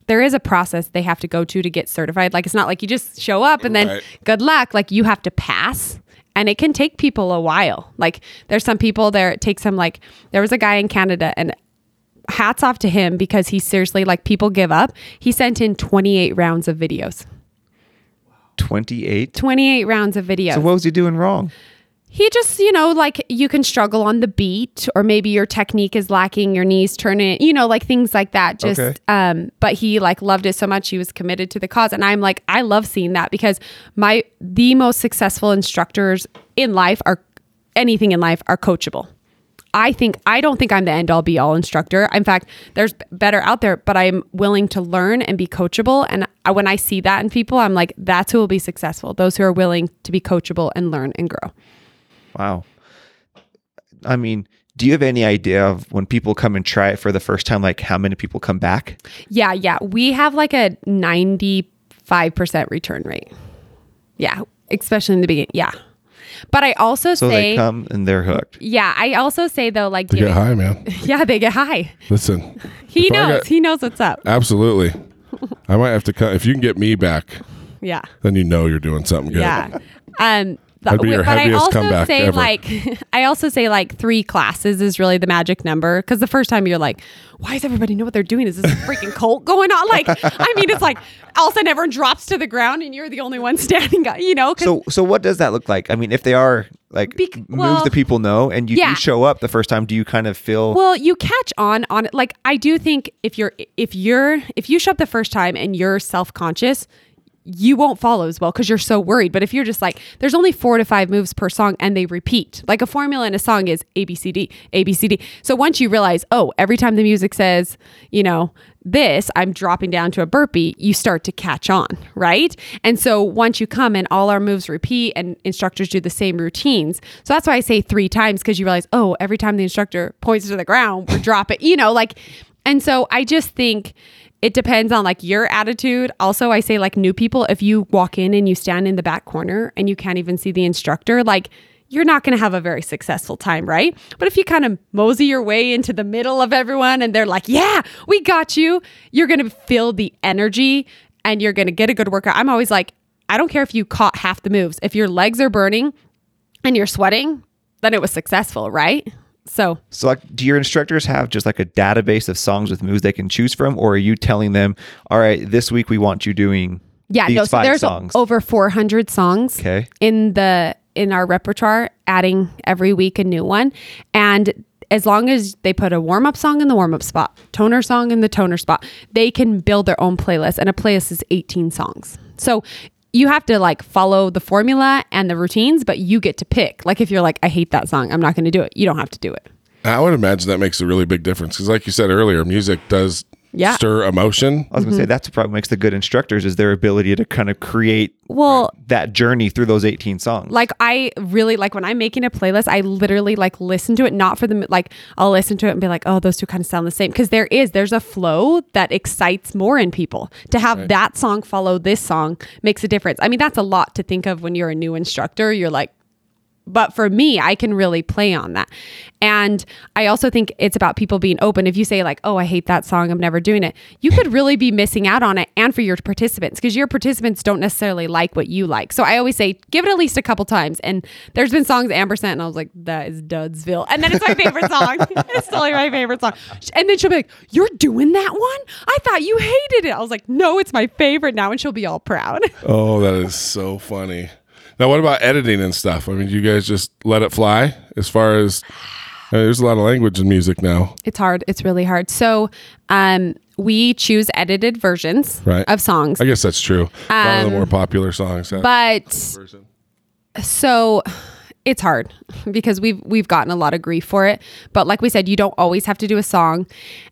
there is a process they have to go to to get certified. Like, it's not like you just show up and then Right. good luck. Like, you have to pass and it can take people a while. Like there's some people there it takes them like there was a guy in Canada and hats off to him because he seriously like people give up. He sent in 28 rounds of videos. 28. 28 rounds of videos. So what was he doing wrong? he just, you know, like you can struggle on the beat or maybe your technique is lacking, your knees turning, you know, like things like that. Just Okay. um but he like loved it so much he was committed to the cause and I'm like I love seeing that because my the most successful instructors in life are anything in life are coachable. I think I don't think I'm the end all be all instructor. In fact, there's better out there, but I'm willing to learn and be coachable. And I, when I see that in people, I'm like, that's who will be successful. Those who are willing to be coachable and learn and grow. Wow. I mean, do you have any idea of when people come and try it for the first time, like how many people come back? Yeah, yeah. We have like a 95% return rate. Yeah, especially in the beginning. Yeah. But I also So say, they come and they're hooked. yeah, I also say though, like, They get giving- high, man. yeah, they get high. Listen, He knows. got- he knows what's up. absolutely. I might have to cut. If you can get me back, Yeah. then you know you're doing something good. Yeah. Um, the- That'd be your but I also comeback say ever. like I also say like three classes is really the magic number because the first time you're like, why does everybody know what they're doing? Is this a freaking cult going on? Like, I mean, it's like all of a sudden everyone drops to the ground and you're the only one standing up. You know. So so what does that look like? I mean, if they are like Bec- moves well, that people know and you, yeah. you show up the first time, do you kind of feel Well, you catch on on it. Like I do think if you're if you're if you show up the first time and you're self conscious, you won't follow as well because you're so worried. But if you're just like, there's only four to five moves per song and they repeat. Like a formula in a song is A B C D A B C D. So once you realize, oh, every time the music says, you know, this, I'm dropping down to a burpee, you start to catch on, right? And so once you come and all our moves repeat and instructors do the same routines. So that's why I say three times because you realize, oh, every time the instructor points to the ground, we're dropping, you know, like, and so I just think it depends on like your attitude. Also, I say like new people, if you walk in and you stand in the back corner and you can't even see the instructor, like you're not going to have a very successful time, right? But if you kind of mosey your way into the middle of everyone and they're like, yeah, we got you, you're going to feel the energy and you're going to get a good workout. I'm always like, I don't care if you caught half the moves. If your legs are burning and you're sweating, then it was successful, right? So so like do your instructors have just like a database of songs with moves they can choose from or are you telling them, "All right, this week we want you doing Yeah, these no. So there's songs." over 400 songs Okay. in the in our repertoire, adding every week a new one, and as long as they put a warm up song in the warm up spot, toner song in the toner spot, they can build their own playlist, and a playlist is 18 songs. So you have to like follow the formula and the routines, but you get to pick. Like if you're like, I hate that song, I'm not going to do it. You don't have to do it. I would imagine that makes a really big difference because, like you said earlier, music does Yeah. stir emotion. I was going to say mm-hmm. that's what probably makes the good instructors is their ability to kind of create Well, that journey through those 18 songs. like I really like when I'm making a playlist, I literally like listen to it, not for the like I'll listen to it and be like, oh, those two kind of sound the same. Because there is, there's a flow that excites more in people. To have that song follow this song makes a difference. I mean, that's a lot to think of when you're a new instructor. You're like, but for me, I can really play on that. And I also think it's about people being open. If you say, like, oh, I hate that song, I'm never doing it, you could really be missing out on it and for your participants because your participants don't necessarily like what you like. So I always say, give it at least a couple times. And there's been songs Amber sent, and I was like, that is Dudsville. And then it's my favorite song. it's totally my favorite song. And then she'll be like, you're doing that one? I thought you hated it. I was like, no, it's my favorite now. And she'll be all proud. Oh, that is so funny. Now, what about editing and stuff? I mean, do you guys just let it fly as far as mean, there's a lot of language in music now. It's hard. It's really hard. So, um, we choose edited versions Right. of songs. I guess that's true. a lot of the more popular songs. Um, but so it's hard because we've we've gotten a lot of grief for it. But like we said, you don't always have to do a song.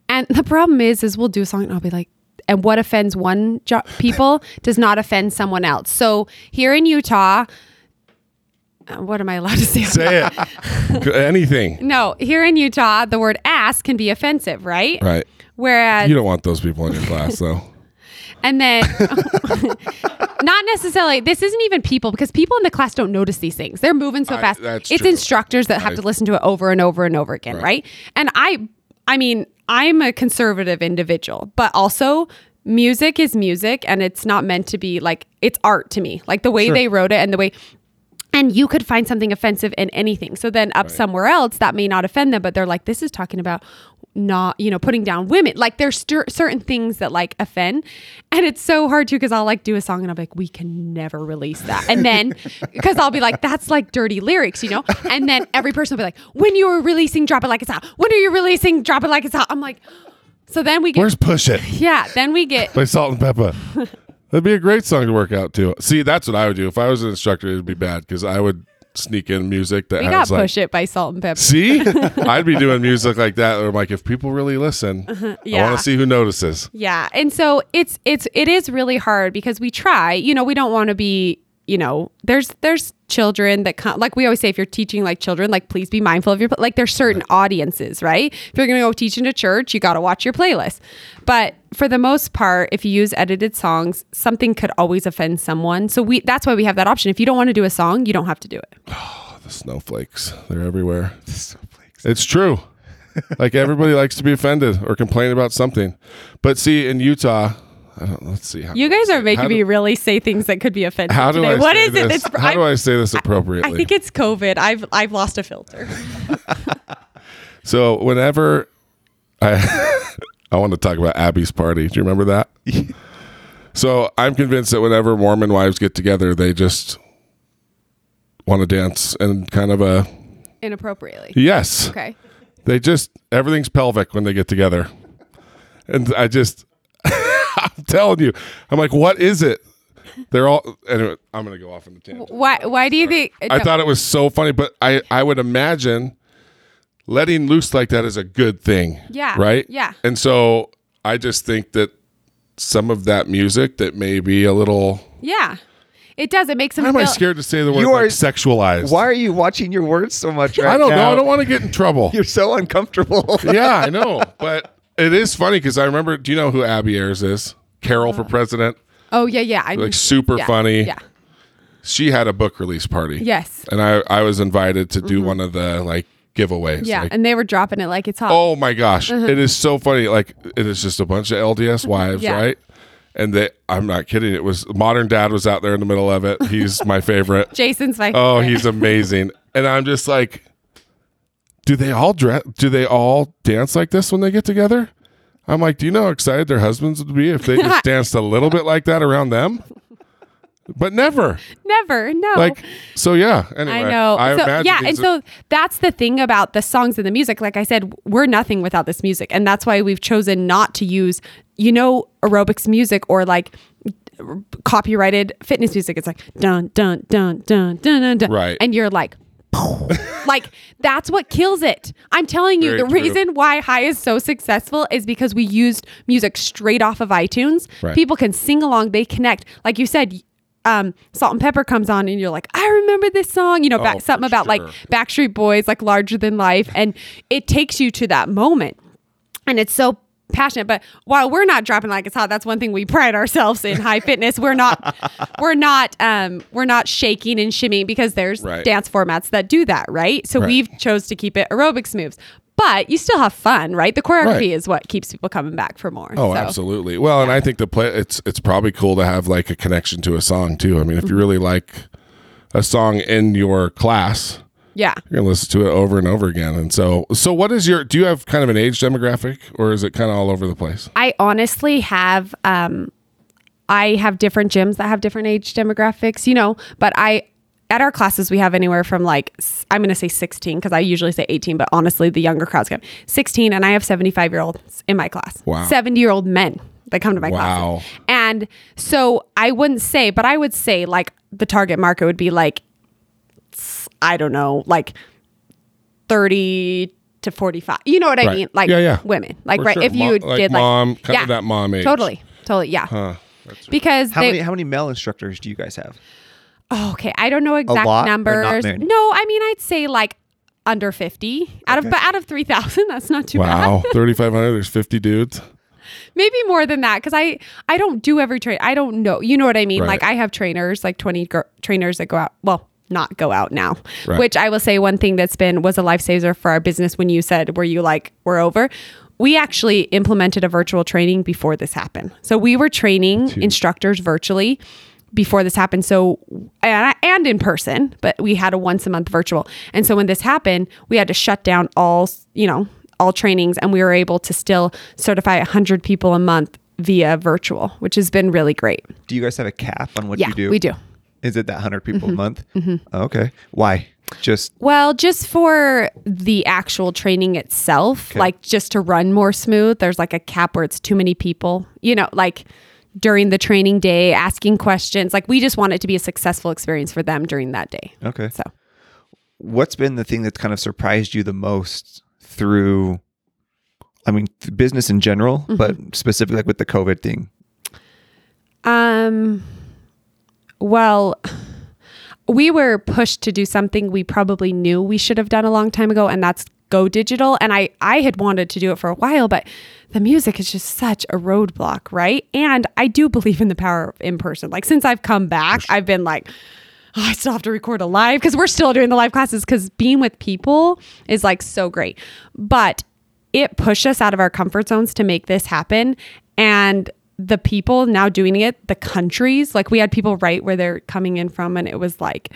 And the problem is, is we'll do a song and I'll be like, and what offends one jo- people does not offend someone else. So here in Utah, uh, what am I allowed to say? Say it. Anything. No, here in Utah, the word ass can be offensive, right? Right. Whereas You don't want those people in your class, though. And then, not necessarily, this isn't even people because people in the class don't notice these things. They're moving so I- fast. it's true. instructors that have I- to listen to it over and over and over again, right? And I, I mean, I'm a conservative individual, but also music is music and it's not meant to be like, it's art to me. Like the way they wrote it and the way. And you could find something offensive in anything. So then up somewhere else, that may not offend them, but they're like, this is talking about not, you know, putting down women. Like there's cer- certain things that like offend. And it's so hard too, because I'll like do a song and I'm like, we can never release that. And then, because I'll be like, that's like dirty lyrics, you know? And then every person will be like, when you were releasing Drop It Like It's Hot, when are you releasing Drop It Like It's Hot? I'm like, so then we get, Where's Push It yeah, then we get, by Salt-N-Pepa? That'd be a great song to work out to. See, that's what I would do. If I was an instructor, it'd be bad because I would sneak in music that we has got like. Push It by Salt-N-Pepa. See, I'd be doing music like that. Or I'm like, if people really listen, I Uh-huh. yeah. want to see who notices. Yeah. And so it's it's it is really hard because we try, you know, we don't want to be, you know, there's there's children that come like we always say if you're teaching like children, like please be mindful of your like there's certain audiences, right? If you're going to go teach in a church, you got to watch your playlist. But for the most part, if you use edited songs, something could always offend someone. So we that's why we have that option. If you don't want to do a song, you don't have to do it. Oh, The snowflakes, they're everywhere. It's true. like everybody likes to be offended or complain about something. But see, in Utah, I don't, let's see. How You guys are making How do- me really say things that could be offensive How do today. I What say is it? this? that's- How do I'm- I say this appropriately? I think it's COVID. I've I've lost a filter. So whenever I I want to talk about Abby's party. Do you remember that? so I'm convinced that whenever Mormon wives get together, they just want to dance and kind of a Inappropriately. yes. Okay. They just everything's pelvic when they get together. And I just I'm telling you, I'm like, what is it? They're all anyway, I'm gonna go off on the tangent. Why? Why do you think? Uh, I thought it was so funny, but I, I would imagine letting loose like that is a good thing. Yeah, Right? yeah. And so I just think that some of that music that may be a little Yeah, it does. It makes them why am I scared to say the word You are- like sexualized? Why are you watching your words so much right I don't know. I don't want to get in trouble. You're so uncomfortable. yeah, I know. But it is funny because I remember do you know who Abby Ayers is? Carol for uh-huh. president. Oh yeah, yeah. I Like super yeah, funny. Yeah. She had a book release party. Yes. And I, I was invited to do mm-hmm. one of the like giveaways. Yeah, Like, and they were dropping it like it's hot. Oh my gosh, uh-huh. it is so funny. Like it is just a bunch of LDS wives, Yeah. right? And they, I'm not kidding. It was modern dad was out there in the middle of it. He's my favorite. Jason's my. Oh, he's amazing. And I'm just like, do they all dress? Do they all dance like this when they get together? I'm like, do you know how excited their husbands would be if they just danced a little bit like that around them? But never. never. No. Like, so yeah. Anyway, I know. I so, imagine yeah, and so that's the thing about the songs and the music. Like I said, we're nothing without this music, and that's why we've chosen not to use, you know, aerobics music or like copyrighted fitness music. It's like dun dun dun dun dun dun dun, Right. And you're like. like that's what kills it. I'm telling you, Very the true. reason why High is so successful is because we used music straight off of iTunes. Right. People can sing along, they connect. Like you said, um, Salt-N-Pepa comes on, and you're like, I remember this song. You know, back, Oh, something about like. Backstreet Boys, like larger than life, and it takes you to that moment, and it's so passionate. But while we're not dropping like it's hot, that's one thing we pride ourselves in high fitness. We're not, we're not, um, we're not shaking and shimmying because there's Right. dance formats that do that, right? So Right. we've chose to keep it aerobics moves. But you still have fun, right? The choreography Right. is what keeps people coming back for more. Oh, So, absolutely. Well, and I think the play it's it's probably cool to have like a connection to a song too. I mean, if you really like a song in your class, Yeah. you're gonna listen to it over and over again. And so, so what is your? Do you have kind of an age demographic, or is it kind of all over the place? I honestly have um I have different gyms that have different age demographics, you know, but I at our classes we have anywhere from like I'm going to say 16 because I usually say 18, but honestly the younger crowds come 16, and I have 75 year olds in my class. Wow. 70 year old men that come to my class. Wow. classes. And so I wouldn't say, but I would say like the target market would be like I don't know, like 30 to 45. You know what I Right. mean? Like Yeah, yeah. women. Like For right sure. if you Mo- like did mom, like kind of that mom age. Totally. Totally. Yeah. Huh. That's Because How they, many how many male instructors do you guys have? Oh, okay, I don't know exact lot or not numbers. many? No, I mean I'd say like under 50 out of but out of 3000 that's not too bad. wow. 3,500. There's 50 dudes. maybe more than that because i i don't do every train i don't know you know what i mean Right. like i have trainers like 20 gr- trainers that go out well not go out now. Right. which i will say one thing that's been was a lifesaver for our business when you said were you like we're over? We actually implemented a virtual training before this happened. So we were training instructors virtually before this happened. So and, and in person but we had a once a month virtual. And so when this happened we had to shut down all you know all trainings and we were able to still certify 100 people a month via virtual which has been really great. Do you guys have a cap on what yeah you do? we do Is it that hundred people a month? Okay. Why? Just well just for the actual training itself like just to run more smooth there's like a cap where it's too many people you know like during the training day asking questions like we just want it to be a successful experience for them during that day okay. so What's been the thing that's kind of surprised you the most through? I mean, business in general, Mm-hmm. but specifically like with the COVID thing. Um, well, we were pushed to do something we probably knew we should have done a long time ago, and that's go digital. And I, I had wanted to do it for a while, but the music is just such a roadblock, right? And I do believe in the power of in person. Like since I've come back, I've been like, oh, I still have to record a live because we're still doing the live classes because being with people is like so great. But it pushed us out of our comfort zones to make this happen. And the people now doing it, the countries, like we had people right where they're coming in from, and it was like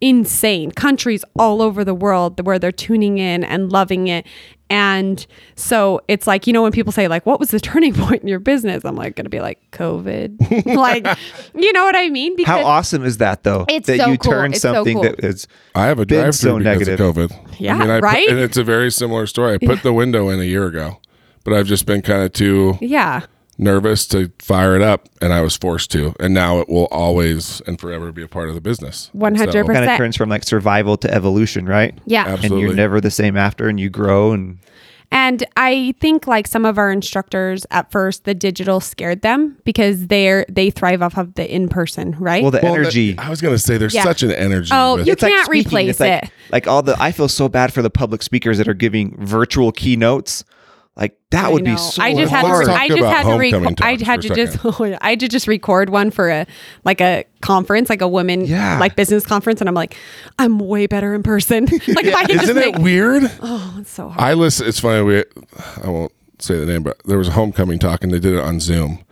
insane. Countries all over the world where they're tuning in and loving it. And so it's like, you know, when people say, like, what was the turning point in your business? I'm like, going to be like, COVID. like, you know what I mean? How awesome is that though? It's that so you cool. turn It's so something cool. that is I have a Been drive so because negative. of COVID. Yeah, I put- right? and it's a very similar story. I put the window in a year ago, but I've just been kind of too yeah. Nervous to fire it up, and I was forced to. And now it will always and forever be a part of the business. 100%. So, kind of turns from like survival to evolution, right? Yeah. And Absolutely. you're never the same after, and you grow and And I think like some of our instructors at first, the digital scared them because they're they thrive off of the in person, right? well, the well, energy. that- I was going to say there's Yeah. such an energy. Oh, with- you it's can't speaking. replace It's like, it. Like all the, I feel so bad for the public speakers that are giving virtual keynotes. Like that would I be know. so I just had to. Let's Re- talk I just had to. homecoming Reco- I had to just. second. Yeah. I had to just record one for a like a conference, like a women Yeah. like business conference, and I'm like, I'm way better in person. like if I can Isn't make. it weird? oh, it's so hard. I listen. It's funny. We, I won't say the name, but there was a homecoming talk, and they did it on Zoom,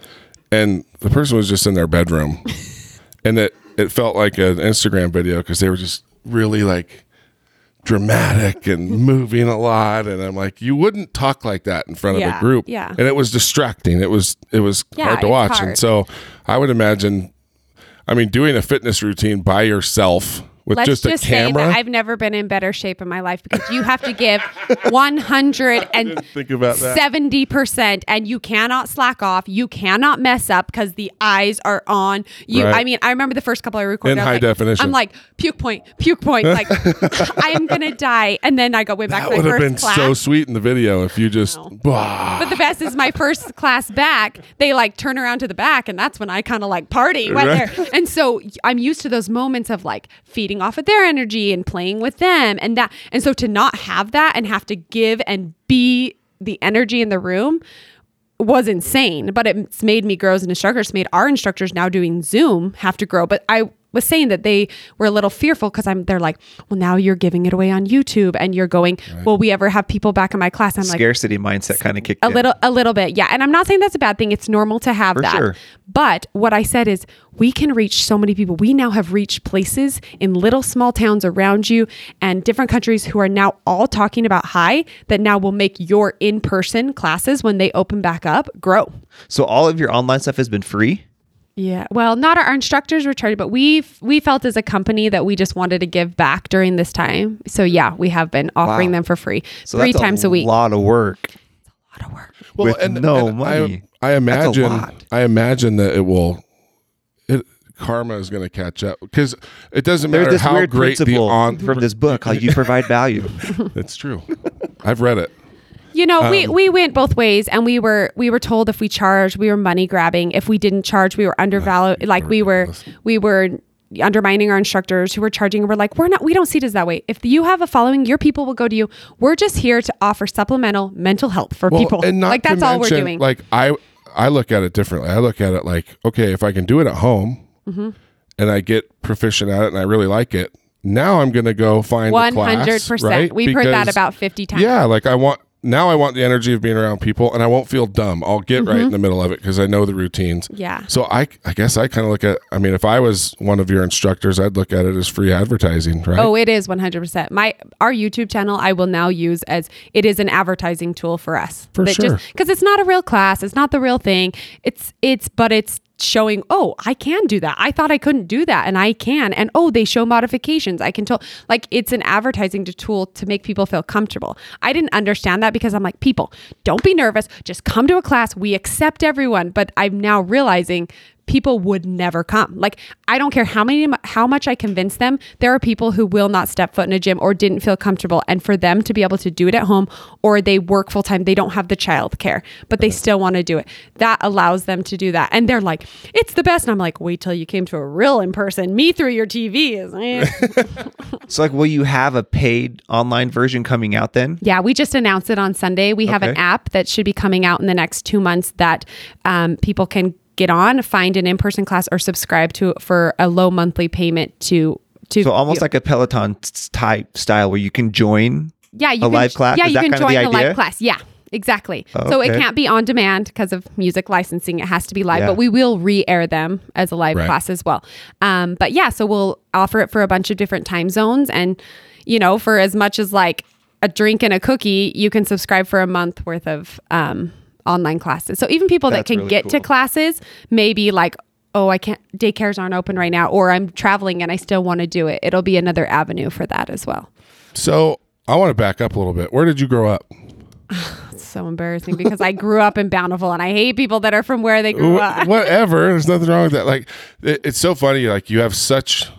and the person was just in their bedroom, and it it felt like an Instagram video because they were just really like dramatic and moving a lot, and I'm like, you wouldn't talk like that in front of a group, yeah. and it was distracting. It was it was Yeah, hard to watch, hard. and so I would imagine, I mean, doing a fitness routine by yourself with Let's just, just, a say camera. that I've never been in better shape in my life because you have to give 170 think about that. percent, and you cannot slack off. You cannot mess up because the eyes are on you. Right. I mean, I remember the first couple I recorded In I high like, definition. I'm like puke point, puke point. Like I'm gonna die, and then I go way back That would have been class. so sweet in the video if you just. But the best is my first class back. They like turn around to the back, and that's when I kind of like party Right. there. And so I'm used to those moments of like feeding off of their energy and playing with them, and that. And so to not have that and have to give and be the energy in the room was insane. But it's made me grow as an instructor. It's made our instructors now doing Zoom have to grow. But I was saying that they were a little fearful because I'm they're like, well, now you're giving it away on YouTube and you're going, will we ever have people back in my class? I'm like, scarcity mindset kind of kicked a in. little a little bit yeah and i'm not saying that's a bad thing it's normal to have For that sure. but what i said is we can reach so many people we now have reached places in little small towns around you and different countries who are now all talking about high that now will make your in-person classes when they open back up grow So all of your online stuff has been free. Yeah. Well, not our, our instructors were charged, but we we felt as a company that we just wanted to give back during this time. So yeah, we have been offering Wow. them for free So three that's times a, week. A lot of work. It's a lot of work. With no money. I, I imagine. lot. I imagine that it will. It karma is going to catch up because it doesn't There's matter this how weird great the on. from this book how you provide value. It's true. I've read it. You know, we, Um, we went both ways, and we were we were told if we charged, we were money grabbing. If we didn't charge, we were undervalued. Like we were we were undermining our instructors who were charging. We're like, we're not. We don't see it as that way. If you have a following, your people will go to you. We're just here to offer supplemental mental health for people. and not like that's all we're doing. Like I, I look at it differently. I look at it like, okay, if I can do it at home, Mm-hmm. and I get proficient at it, and I really like it, now I'm going to go find One a class, hundred percent. right? We've heard that about fifty times. Yeah, like I want now. I want the energy of being around people, and I won't feel dumb. I'll get right in the middle of it because I know the routines. Mm-hmm. Yeah. So I, I guess I kind of look at. I mean, if I was one of your instructors, I'd look at it as free advertising, right? Oh, it is 100%. My our YouTube channel I will now use as it is an advertising tool for us. For sure. cuz it's not a real class, it's not the real thing. It's it's but it's showing, "Oh, I can do that. I thought I couldn't do that and I can." And oh, they show modifications. I can tell like it's an advertising tool to make people feel comfortable. I didn't understand that because I'm like, "People, don't be nervous. Just come to a class. We accept everyone." But I'm now realizing people would never come. Like I don't care how many how much I convince them, there are people who will not step foot in a gym or didn't feel comfortable and for them to be able to do it at home or they work full time, they don't have the child care, but they still want to do it. That allows them to do that. And they're like, "It's the best." And I'm like, "Wait till you came to a real in person. Me through your TV is eh." So like will you have a paid online version coming out then? Yeah, we just announced it on Sunday. We have an app that should be coming out in the next two months that um, people can get on, find an in-person class, or subscribe to for a low monthly payment to to. So almost like a Peloton type style where you can join. yeah, you a can, live class? Yeah, Is you that can kind join the a live class. Yeah. Exactly. So it can't be on demand because of music licensing. It has to be live, Yeah. but we will re-air them as a live Right. class as well. Um, but yeah, so we'll offer it for a bunch of different time zones, and you know, for as much as like a drink and a cookie, you can subscribe for a month worth of um, online classes. So even people that can really get to cool. classes, maybe like. Oh, I can't. Daycares aren't open right now, or I'm traveling and I still want to do it. It'll be another avenue for that as well. So I want to back up a little bit. Where did you grow up? It's so embarrassing because I grew up in Bountiful and I hate people that are from where they grew up. Whatever. There's nothing wrong with that. Like it, it's so funny. Like you have such.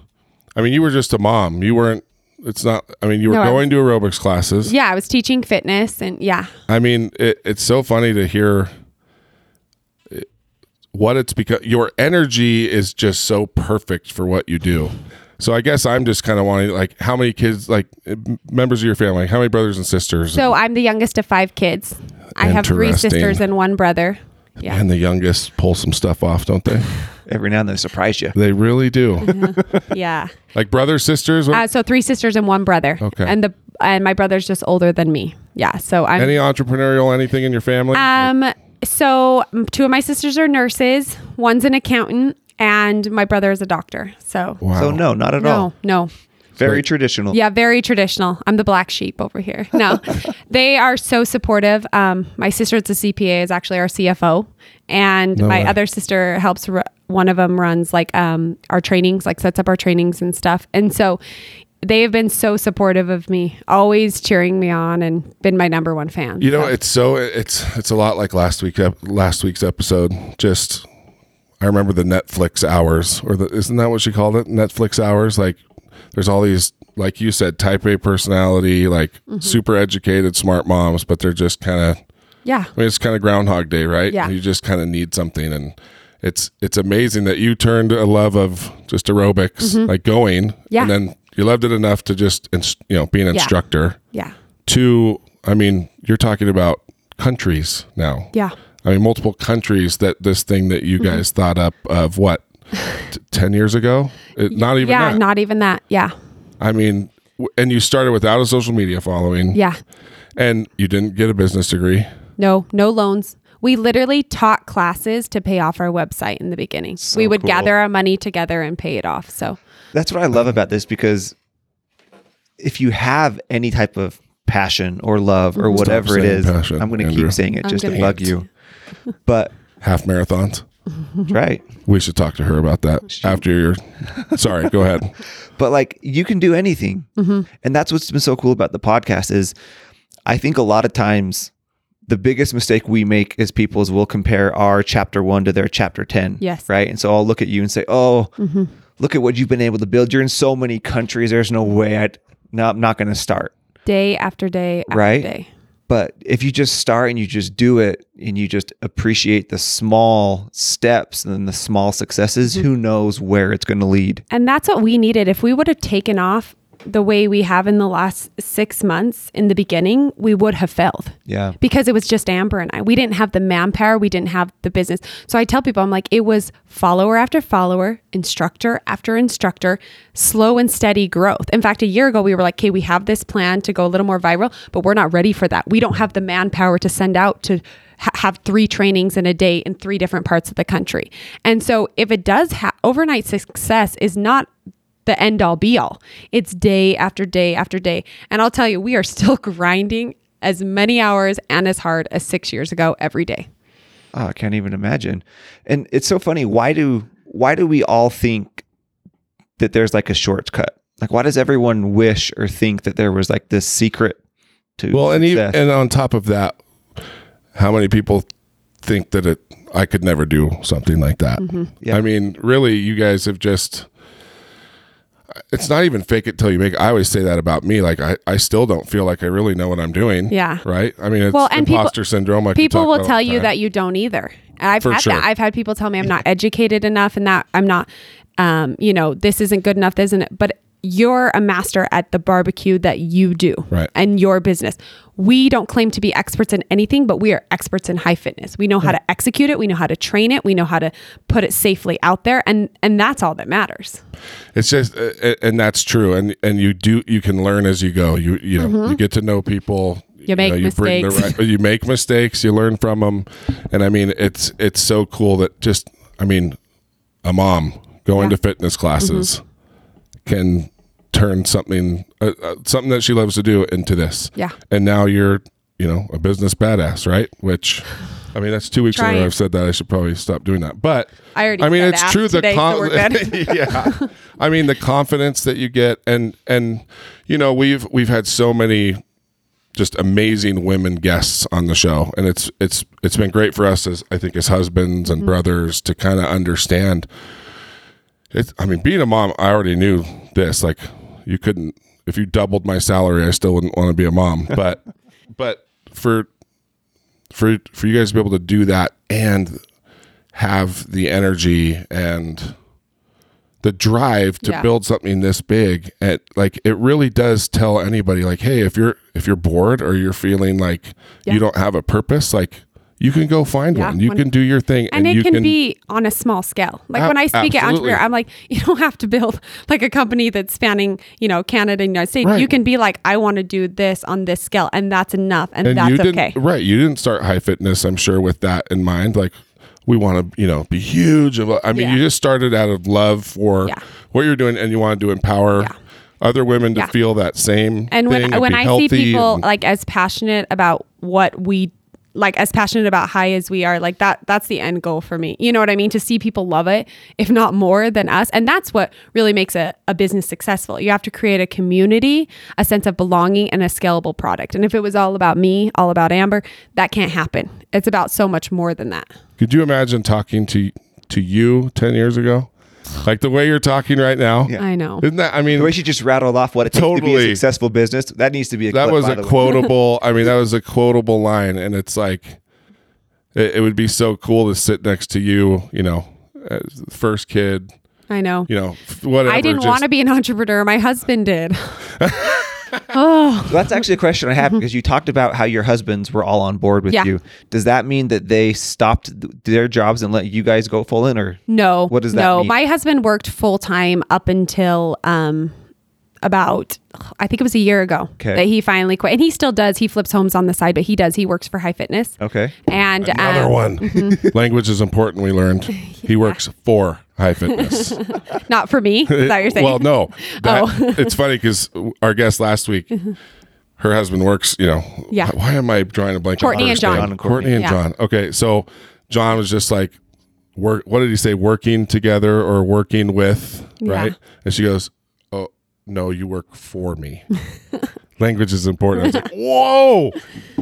I mean, you were just a mom. You weren't. It's not. I mean, you were No, I going to aerobics classes. Yeah, I was teaching fitness and yeah. I mean, it, it's so funny to hear it- what it's because your energy is just so perfect for what you do. So I guess I'm just kind of wanting like how many kids like m- members of your family, how many brothers and sisters, So I'm the youngest of five kids. I have three Interesting. sisters and one brother. Yeah. and the youngest pull some stuff off, don't they? Every now and then they surprise you. they really do. yeah. like brothers, sisters. Uh, so three sisters and one brother. Okay. And the and my brother's just older than me. Yeah. So I'm any entrepreneurial anything in your family? um so mm, two of my sisters are nurses, one's an accountant, and my brother is a doctor. So wow. So no, not at all. no, Very traditional. Yeah, very traditional. I'm the black sheep over here. No, they are so supportive. Um, my sister, it's a CPA, is actually our CFO, and No my way. other sister helps. Ru- one of them runs like um, our trainings, like sets up our trainings and stuff. And so they have been so supportive of me, always cheering me on, and been my number one fan. You know, So- it's so it's it's a lot like last week last week's episode. Just I remember the Netflix hours, or the isn't that what she called it? Netflix hours. Like there's all these, like you said, Type A personality, like Mm-hmm. super educated, smart moms, but they're just kind of. yeah, I mean, it's kind of Groundhog Day, right? Yeah. You just kind of need something, and it's it's amazing that you turned a love of just aerobics, like going, Mm-hmm. Yeah. and then you loved it enough to just you know be an instructor yeah, to i mean you're talking about countries now yeah. i mean multiple countries that this thing that you Mm-hmm. guys thought up of what t- 10 years ago it, not even yeah, that not even that. Yeah, i mean w- and you started without a social media following yeah. and you didn't get a business degree No, no loans. We literally taught classes to pay off our website in the beginning. we would cool. gather our money together and pay it off. So That's what I love about this because if you have any type of passion or love or mm-hmm. whatever it saying is, passion, I'm going to Andrew. keep saying it I'm just to gonna- bug you. But half marathons That's right. We should talk to her about that after you're. Sorry, go ahead. but like you can do anything mm-hmm. and that's what's been so cool about the podcast is i think a lot of times the biggest mistake we make as people is we'll compare our chapter one to their chapter 10 Yes. right and so i'll look at you and say oh mm-hmm. look at what you've been able to build you're in so many countries there's no way i'd no i'm not going to start Day after day after Right? day. But if you just start and you just do it and you just appreciate the small steps and the small successes mm-hmm. who knows where it's going to lead And that's what we needed. If we would have taken off the way we have in the last six months in the beginning, we would have failed. yeah Because it was just Amber and I. We didn't have the manpower, we didn't have the business. So I tell people, I'm like, it was follower after follower, instructor after instructor, slow and steady growth. In fact, a year ago, we were like, okay, we have this plan to go a little more viral, but we're not ready for that. We don't have the manpower to send out to ha- have three trainings in a day in three different parts of the country. And so if it does have overnight success is not the end all be all. It's day after day after day. And I'll tell you, we are still grinding as many hours and as hard as six years ago every day. Oh, I can't even imagine. And it's so funny. Why do why do we all think that there's like a shortcut? Like, why does everyone wish or think that there was like this secret to Well, and even, and on top of that, how many people think that it I could never do something like that? Mm-hmm. Yeah. I mean, really, you guys have just. It's not even fake it till you make. it. I always say that about me. Like I, I still don't feel like I really know what I'm doing. Yeah. Right. I mean, it's Well, and people- imposter syndrome. Like we People will tell you that you don't either. I've For had sure. that. I've had people tell me I'm not educated enough and that I'm not, um, you know, this isn't good enough, isn't it? But you're a master at the barbecue that you do Right. and your business. We don't claim to be experts in anything, but we are experts in high fitness. We know how to execute it, we know how to train it, we know how to put it safely out there, and and that's all that matters. It's just, uh, uh, and that's true. And and you do, you can learn as you go. You you know, you get to know people. Mm-hmm. You make bring the mistakes. right, you make mistakes. You learn from them, and I mean, it's it's so cool that just, I mean, a mom going Yeah. to fitness classes can turn something uh, uh, something that she loves to do into this. Yeah. And now you're, you know, a business badass, right? Which. I mean, that's two weeks in a row Trying. I've said that. I should probably stop doing that. But I already I mean, it's true. the so yeah. I mean, the confidence that you get, and and you know, we've we've had so many just amazing women guests on the show, and it's it's it's been great for us as I think as husbands Mm-hmm. and brothers to kind of understand. It's. I mean, being a mom, I already knew this. Like, you couldn't if you doubled my salary, I still wouldn't want to be a mom. But but for for for you guys to be able to do that and have the energy and the drive to Yeah. build something this big and like it really does tell anybody like hey if you're if you're bored or you're feeling like Yeah. you don't have a purpose like you can go find Yeah, one you can do your thing and, it you can, be on a small scale. Like when I speak at absolutely. entrepreneur, I'm like, you don't have to build like a company that's spanning, you know, Canada and United States. Right. You can be like, I want to do this on this scale, and that's enough, and, and that's you okay. right you didn't start high fitness i'm sure with that in mind like we want to you know be huge I mean Yeah. you just started out of love for Yeah. what you're doing and you wanted to empower other women to Yeah. feel that same And when when I see people and- like as passionate about what we like as passionate about high as we are, like that that's the end goal for me. You know what I mean? To see people love it, if not more than us. And that's what really makes a, a business successful. You have to create a community, a sense of belonging, and a scalable product. And if it was all about me, all about Amber, that can't happen. It's about so much more than that. could you imagine talking to to you 10 years ago like the way you're talking right now Yeah. I know. isn't that i mean The way she just rattled off what it takes to be a successful business, that needs to be a that clip, was by a the quotable i mean that was a quotable line and it's like it, it would be so cool to sit next to you you know as the first kid I know. you know whatever I didn't want to be an entrepreneur. My husband did. Well, that's actually a question I have because you talked about how your husbands were all on board with Mm-hmm. Yeah. you. Does that mean that they stopped their jobs and let you guys go full in, or No. What does that no, mean? my husband worked full time up until um about I think it was a year ago Okay. that he finally quit. And he still does. He flips homes on the side, but he does. He works for High Fitness. okay? And Another um, one. Language is important. We learned. He works for high fitness. not for me. Is that you're saying? well, no. That, Oh. it's funny because our guest last week, her husband works. You know. Yeah. Why am I drawing a blank? Courtney and John. John and Courtney. Courtney and Yeah. John. Okay, so John was just like, work. What did he say? Working together or working with, Yeah. right? And she goes, "Oh no, you work for me." Language is important. I was like, "Whoa!"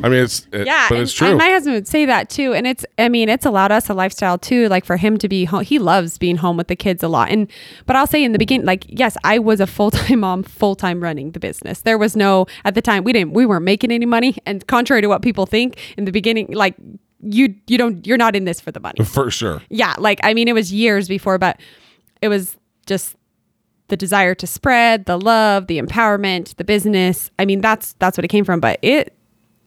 I mean, it's it, yeah, but it's true. and my husband would say that too, and it's I mean it's allowed us a lifestyle too. Like for him to be home, he loves being home with the kids a lot. And but I'll say in the beginning, like yes, I was a full time mom, full time running the business. There was no at the time we didn't we weren't making any money, and contrary to what people think in the beginning, like you you don't you're not in this for the money. for sure. yeah, like I mean, it was years before, but it was just the desire to spread, the love, the empowerment, the business. I mean, that's that's what it came from. But it,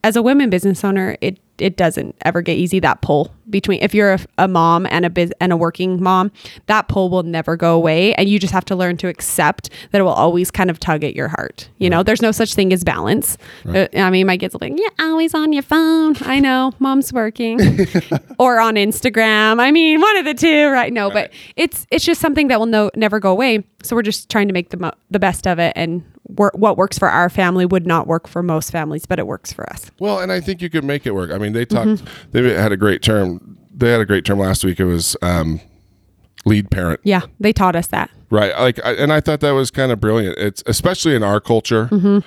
as a women business owner, it it doesn't ever get easy. That pull between if you're a, a mom and a biz and a working mom, that pull will never go away, and you just have to learn to accept that it will always kind of tug at your heart. You know, there's no such thing as balance. Uh, I mean, my kids will be like, "Yeah, always on your phone." I know, mom's working, or on Instagram. I mean, one of the two, right? No, but it's it's just something that will no never go away. So we're just trying to make the mo- the best of it, and wor- what works for our family would not work for most families, but it works for us. Well, and I think you could make it work. I mean, they talked. Mm-hmm. They had a great term. They had a great term last week. It was um, lead parent. Yeah, they taught us that. Right. Like, I, and I thought that was kind of brilliant. It's especially in our culture. You know,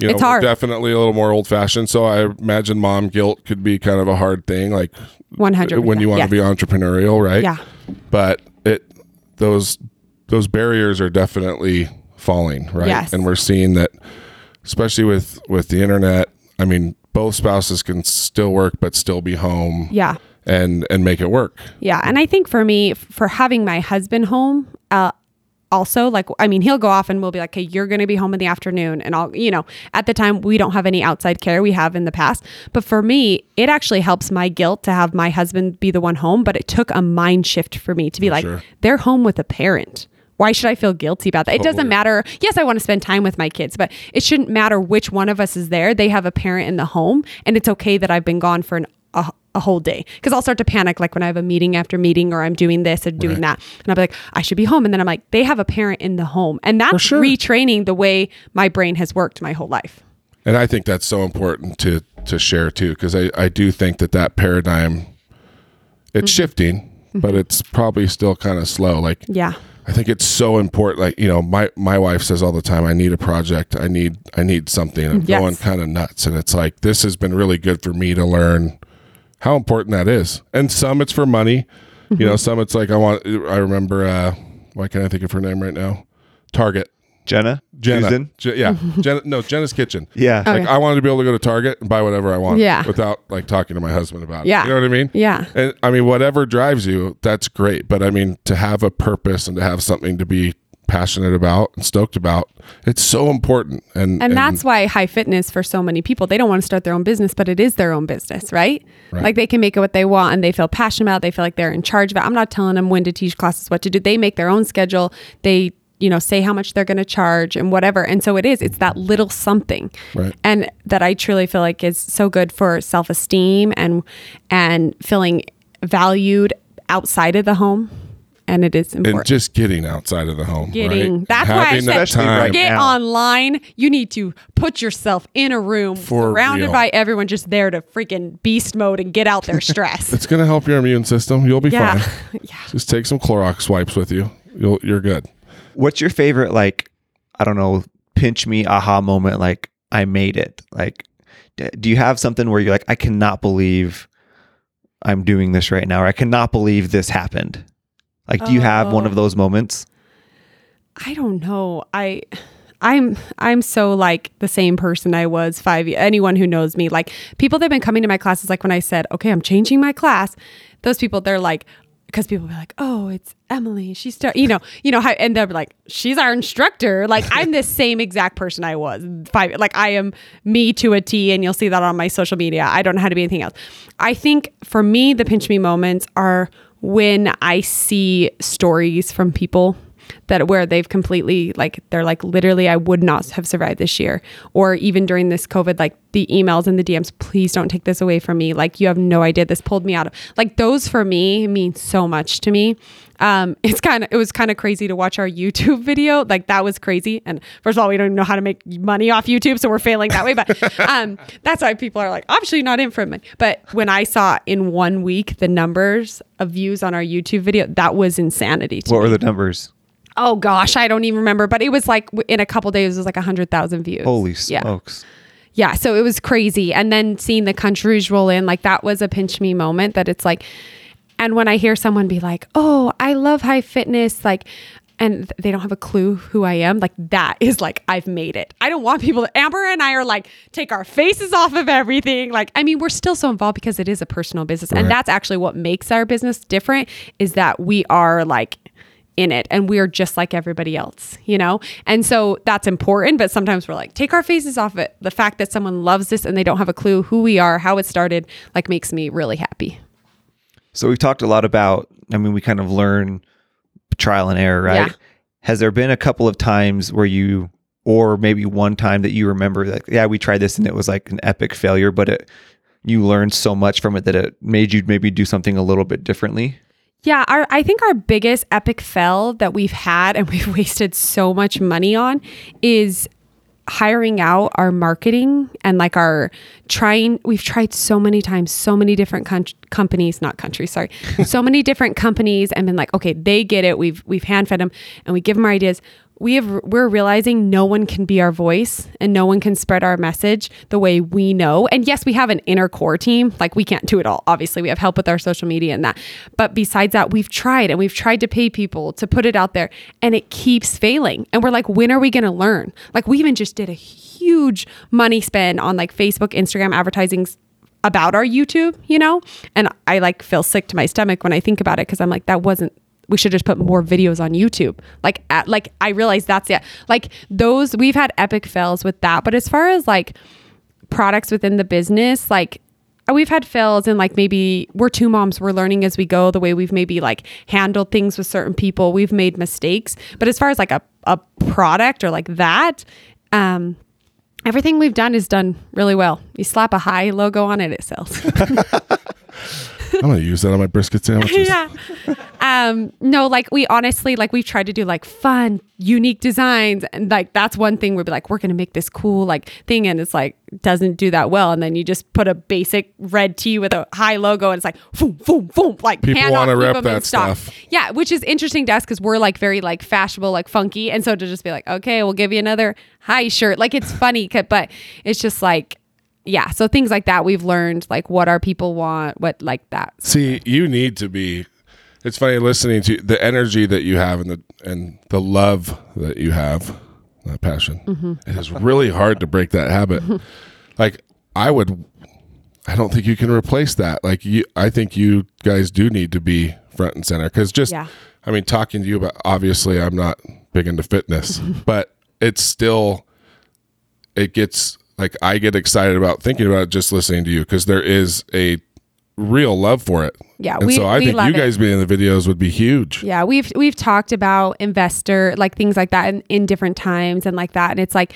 Mm-hmm. It's hard. definitely a little more old fashioned. So I imagine mom guilt could be kind of a hard thing. Like 100%, when you want yes. to be entrepreneurial, right? Yeah. But it those those barriers are definitely falling, right? Yes. And we're seeing that, especially with with the internet. I mean, both spouses can still work, but still be home. Yeah. And and make it work. Yeah, and I think for me, for having my husband home, uh, also like I mean, he'll go off and we'll be like, "Okay, you're going to be home in the afternoon," and I'll, you know, at the time we don't have any outside care we have in the past, but for me, it actually helps my guilt to have my husband be the one home. But it took a mind shift for me to be like, sure. they're home with a parent. Why should I feel guilty about that? It Totally. doesn't matter. Yes, I want to spend time with my kids, but it shouldn't matter which one of us is there. They have a parent in the home, and it's okay that I've been gone for an, a, a whole day. Because I'll start to panic, like when I have a meeting after meeting, or I'm doing this and doing that, and I'll be like, I should be home, and then I'm like, they have a parent in the home, and that's sure. retraining the way my brain has worked my whole life. And I think that's so important to to share too, because I, I do think that that paradigm it's mm-hmm. shifting, but mm-hmm. it's probably still kind of slow. Like Yeah, I think it's so important. Like you know, my my wife says all the time, "I need a project. I need I need something." I'm Yes. going kind of nuts, and it's like this has been really good for me to learn how important that is. And some it's for money, you know. Some it's like I want. I remember. uh Why can't I think of her name right now? Target. Jenna, Jenna. Susan? Je- yeah. Jenna. No, Jenna's Kitchen. Yeah. Okay. Like I wanted to be able to go to Target and buy whatever I want. Yeah. Without like talking to my husband about it. Yeah. You know what I mean? Yeah. And I mean, whatever drives you, that's great. But I mean, to have a purpose and to have something to be passionate about and stoked about, it's so important. And and that's why high fitness for so many people they don't want to start their own business but it is their own business right, Right. like they can make it what they want and they feel passionate about it. they feel like they're in charge of it i'm not telling them when to teach classes what to do they make their own schedule they you know say how much they're going to charge and whatever and so it is it's that little something Right. and that i truly feel like is so good for self-esteem and and feeling valued outside of the home and it is important. and just getting outside of the home. getting right? that's why I said that time. right get now. online. You need to put yourself in a room For surrounded real. by everyone just there to freaking beast mode and get out their stress. It's gonna help your immune system. You'll be yeah. fine. yeah. Just take some Clorox wipes with you. You'll you're good. What's your favorite like I don't know, pinch me aha moment like I made it? Like do you have something where you're like I cannot believe I'm doing this right now or I cannot believe this happened? Like do you have one of oh. those moments? I don't know. I I'm I'm so like the same person I was five. Anyone who knows me, like people that have been coming to my classes, like when I said, "Okay, I'm changing my class," those people they're like, because people be like, "Oh, it's Emily. She's start," you know, you know how, and they're like, "She's our instructor." Like I'm the same exact person I was five. Like I am me to a T, and you'll see that on my social media. I don't know how to be anything else. I think for me, the pinch me moments are when I see stories from people that where they've completely like they're like literally I would not have survived this year. Or even during this covid like the emails and the DMs please don't take this away from me. Like you have no idea. This pulled me out of like those for me mean so much to me Um, it's kind of it was kind of crazy to watch our YouTube video. Like that was crazy. And first of all, we don't even know how to make money off YouTube, so we're failing that way. But um, that's why people are like, obviously not in for money. But when I saw in one week the numbers of views on our YouTube video, that was insanity. To What me. were the numbers? Oh gosh, I don't even remember. But it was like in a couple days, it was like a hundred thousand views. Holy smokes! yeah. Yeah, so it was crazy. And then seeing the countries roll in, like that was a pinch me moment that it's like, and when I hear someone be like, oh, I love high fitness, like, and they don't have a clue who I am, like that is like, I've made it. I don't want people to, Amber and I are like, take our faces off of everything. Like, I mean, we're still so involved because it is a personal business. And that's actually what makes our business different is that we are like, in it and we're just like everybody else, you know? And so that's important, but sometimes we're like, take our faces off it. The fact that someone loves this and they don't have a clue who we are, how it started, like makes me really happy. So we've talked a lot about, I mean, we kind of learn trial and error, right? Yeah. Has there been a couple of times where you, or maybe one time that you remember that, yeah, we tried this and it was like an epic failure, but it, you learned so much from it that it made you maybe do something a little bit differently? Yeah, our I think our biggest epic fail that we've had and we've wasted so much money on is hiring out our marketing and like our trying we've tried so many times so many different con- companies not countries sorry so many different companies and been like okay they get it. We've we've hand fed them and we give them our ideas we have we're realizing no one can be our voice and no one can spread our message the way we know. And yes we have an inner core team. Like we can't do it all. Obviously we have help with our social media and that. But besides that we've tried and we've tried to pay people to put it out there and it keeps failing. And we're like when are we going to learn? Like we even just did a huge money spend on like facebook instagram advertising about our youtube you know? And i like feel sick to my stomach when i think about it because i'm like that wasn't we should just put more videos on YouTube. Like, at, like I realize that's it. Like those, we've had epic fails with that. But as far as like products within the business, like we've had fails and like maybe we're two moms, we're learning as we go. The way we've maybe like handled things with certain people, we've made mistakes. But as far as like a a product or like that, um, everything we've done is done really well. You slap a high logo on it, it sells. I'm gonna use that on my brisket sandwiches. yeah. Um, no, like we honestly, like we've tried to do like fun, unique designs. And like that's one thing we'd be like, we're gonna make this cool like thing, and it's like doesn't do that well. And then you just put a basic red tee with a high logo, and it's like boom, boom, boom, like People off, keep rep that stuff. Yeah, which is interesting to us because we're like very like fashionable, like funky. And so to just be like, okay, we'll give you another high shirt. Like it's funny, but it's just like yeah. So things like that we've learned like what our people want, what like that. See, you need to be. It's funny listening to the energy that you have and the and the love that you have, that passion. Mm-hmm. It is really hard to break that habit. like I would, I don't think you can replace that. Like you, I think you guys do need to be front and center because just, Yeah. I mean, talking to you about obviously I'm not big into fitness, but it's still, it gets like I get excited about thinking about it just listening to you because there is a real love for it. Yeah, and we- so I we think you it. guys being in the videos would be huge. Yeah, we've we've talked about investor like things like that in, in different times and like that, and it's like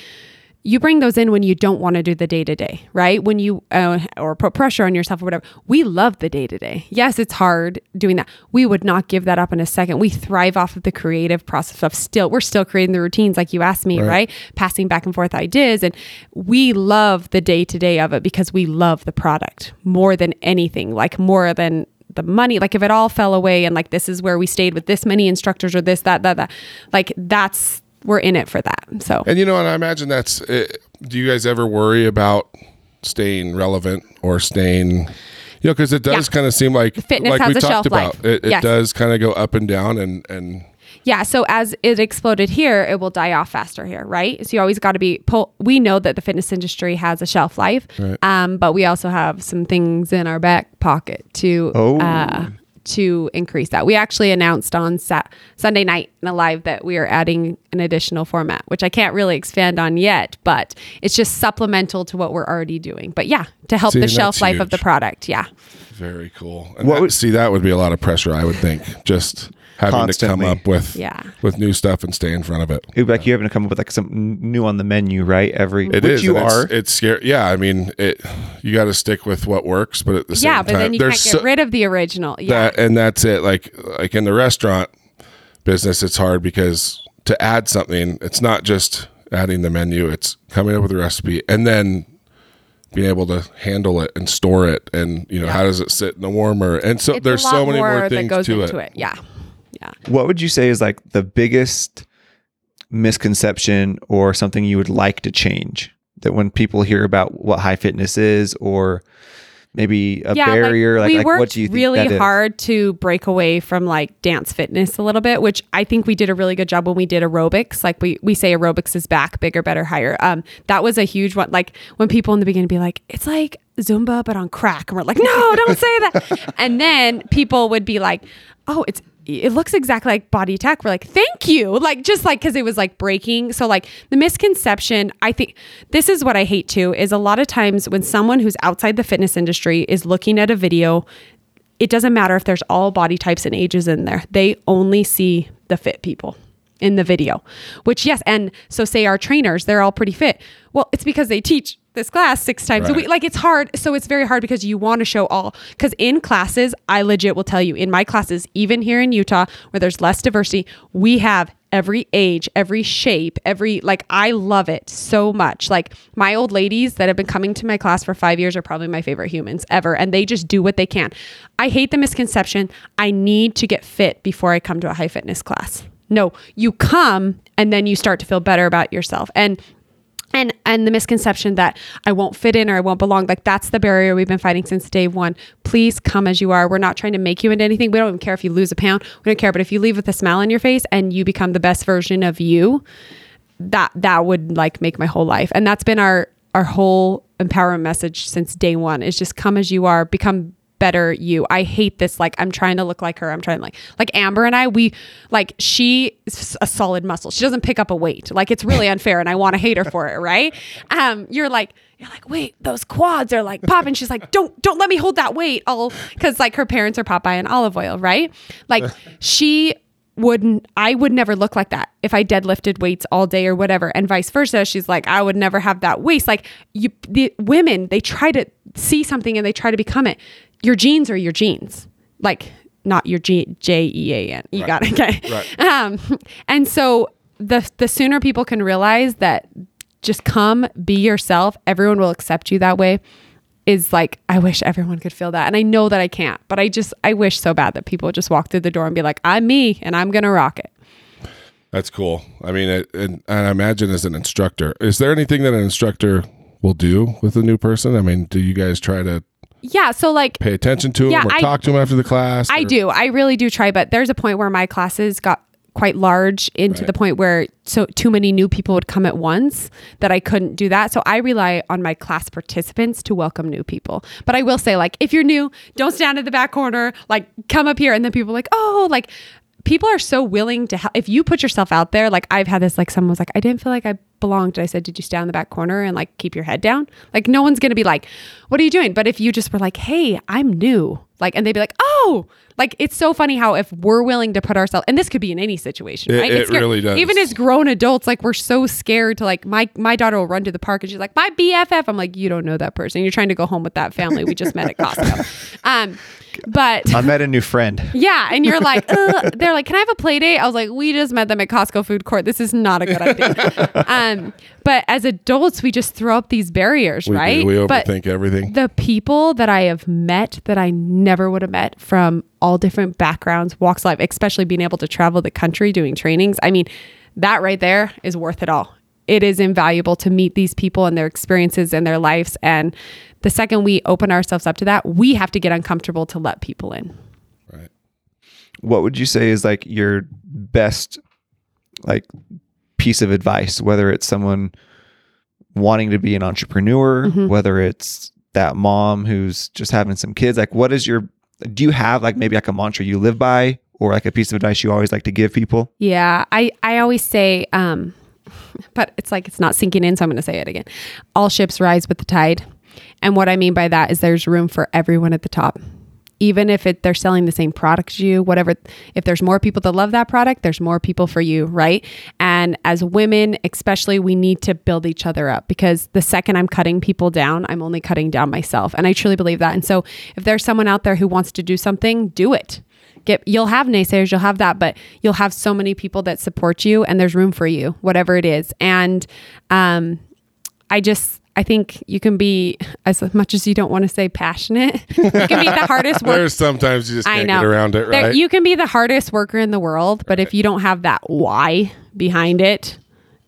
you bring those in when you don't want to do the day to day, right? When you uh, or put pressure on yourself or whatever. We love the day to day. Yes, it's hard doing that. We would not give that up in a second. We thrive off of the creative process of still we're still creating the routines like you asked me, Right. right? Passing back and forth ideas, and we love the day to day of it because we love the product more than anything, like more than the money like if it all fell away and like this is where we stayed with this many instructors or this that that that like that's we're in it for that so And you know, and I imagine that's. Uh, do you guys ever worry about staying relevant or staying? You know, because it does Yeah. kind of seem like Fitness like has we a talked shelf about. life. It, it Yes. does kind of go up and down, and and yeah so as it exploded here it will die off faster here right so you always got to be pull we know that the fitness industry has a shelf life um but we also have some things in our back pocket to Oh. uh to increase that. We actually announced on Sa- Sunday night in a live that we are adding an additional format, which I can't really expand on yet, but it's just supplemental to what we're already doing. But yeah, to help See, the shelf that's life of the product. Yeah. very cool. And What that- would- see, that would be a lot of pressure. I would think. Just having Constantly. to come up with Yeah. with new stuff and stay in front of it. It'd be like you having to come up with like something new on the menu, right? Every It which is. you are. It's, it's scary. Yeah, I mean, it. You got to stick with what works, but at the same Yeah, time, but then you there's can't get so- rid of the original. Yeah. that, and that's it. Like like in the restaurant business, it's hard because to add something, it's not just adding the menu; it's coming up with a recipe and then being able to handle it and store it, and you know how does it sit in the warmer? And so It's there's so many more that things goes to into it. it. Yeah. Yeah. what would you say is like the biggest misconception or something you would like to change? That when people hear about what high fitness is, or maybe a barrier, like, we like, worked what do you think really hard to break away from like dance fitness a little bit, which I think we did a really good job when we did aerobics. Like we we say aerobics is back, bigger, better, higher. Um, that was a huge one. Like when people in the beginning be like, it's like Zumba but on crack, and we're like, no, don't say that. and then people would be like, oh, it's it looks exactly like body tech. We're like, thank you. Like, just like, cause it was like breaking. So, like, the misconception, I think this is what I hate too is a lot of times when someone who's outside the fitness industry is looking at a video, it doesn't matter if there's all body types and ages in there, they only see the fit people in the video, which, yes. And so, say our trainers, they're all pretty fit. Well, it's because they teach this class six times a Right. week. Like it's hard. So it's very hard because you want to show all. Because in classes, I legit will tell you, in my classes, even here in Utah, where there's less diversity, we have every age, every shape, every, like, I love it so much. Like my old ladies that have been coming to my class for five years are probably my favorite humans ever. And they just do what they can. I hate the misconception I need to get fit before I come to a high fitness class. No, you come and then you start to feel better about yourself. And and and the misconception that I won't fit in or I won't belong like that's the barrier we've been fighting since day one. Please come as you are. We're not trying to make you into anything. We don't even care if you lose a pound. We don't care. But if you leave with a smile on your face and you become the best version of you, that that would like make my whole life. And that's been our our whole empowerment message since day one is just come as you are, become better you. I hate this like I'm trying to look like her. I'm trying to like like Amber and I we like she is a solid muscle. She doesn't pick up a weight. Like it's really unfair and I want to hate her for it, right? Um you're like you're like, "Wait, those quads are like popping." She's like, "Don't don't let me hold that weight." All cuz like her parents are Popeye and Olive Oyl, right? Like she wouldn't I would never look like that if I deadlifted weights all day or whatever and vice versa she's like I would never have that waist like you the women they try to see something and they try to become it your genes are your genes like not your G J E A N you got it okay Right. um and so the the sooner people can realize that just come be yourself everyone will accept you that way is like I wish everyone could feel that and I know that I can't but I just I wish so bad that people would just walk through the door and be like I'm me and I'm going to rock it. That's cool. I mean, it, and, and I imagine as an instructor, is there anything that an instructor will do with a new person? I mean, do you guys try to Yeah, so like pay attention to them Yeah, or I- talk to them after the class? I or- do. I really do try, but there's a point where my classes got quite large into the point where so too many new people would come at once that I couldn't do that. So I rely on my class participants to welcome new people. But I will say like if you're new, don't stand in the back corner, like come up here and then people are like, "Oh, like people are so willing to help. If you put yourself out there like i've had this like someone was like i didn't feel like i belonged. I said did you stand in the back corner and like keep your head down? Like no one's gonna be like what are you doing? But if you just were like hey i'm new like and they'd be like oh! Like it's so funny how if we're willing to put ourselves and this could be in any situation It- right? It really does. even as grown adults like we're so scared to like my my daughter will run to the park and she's like my bff i'm like you don't know that person. You're trying to go home with that family. We just met at costco. Um but I met a new friend. yeah, and you're like, Ugh. they're like, can I have a play date? I was like, we just met them at Costco food court. This is not a good idea. um, but as adults, we just throw up these barriers, We, do. right? we but overthink everything. the people that I have met that I never would have met from all different backgrounds, walks of life, especially being able to travel the country doing trainings. I mean, that right there is worth it all. It is invaluable to meet these people and their experiences and their lives. And the second we open ourselves up to that, we have to get uncomfortable to let people in. Right. What would you say is like your best like piece of advice, whether it's someone wanting to be an entrepreneur, Mm-hmm. whether it's that mom who's just having some kids, like what is your do you have like maybe like a mantra you live by or like a piece of advice you always like to give people? Yeah, I I always say, um, but it's like it's not sinking in, so I'm going to say it again. All ships rise with the tide, and what I mean by that is there's room for everyone at the top. even if it, they're selling the same product as you, whatever. If there's more people that love that product, there's more people for you, right? And as women, especially, we need to build each other up because the second I'm cutting people down, I'm only cutting down myself. And I truly believe that. And so if there's someone out there who wants to do something, do it. Get, you'll have naysayers, you'll have that, but you'll have so many people that support you and there's room for you, whatever it is. And um, I just, I think you can be as much as you don't want to say passionate. You can be the hardest worker. There's sometimes you just I know get around it, There- right? you can be the hardest worker in the world, but if you don't have that why behind it,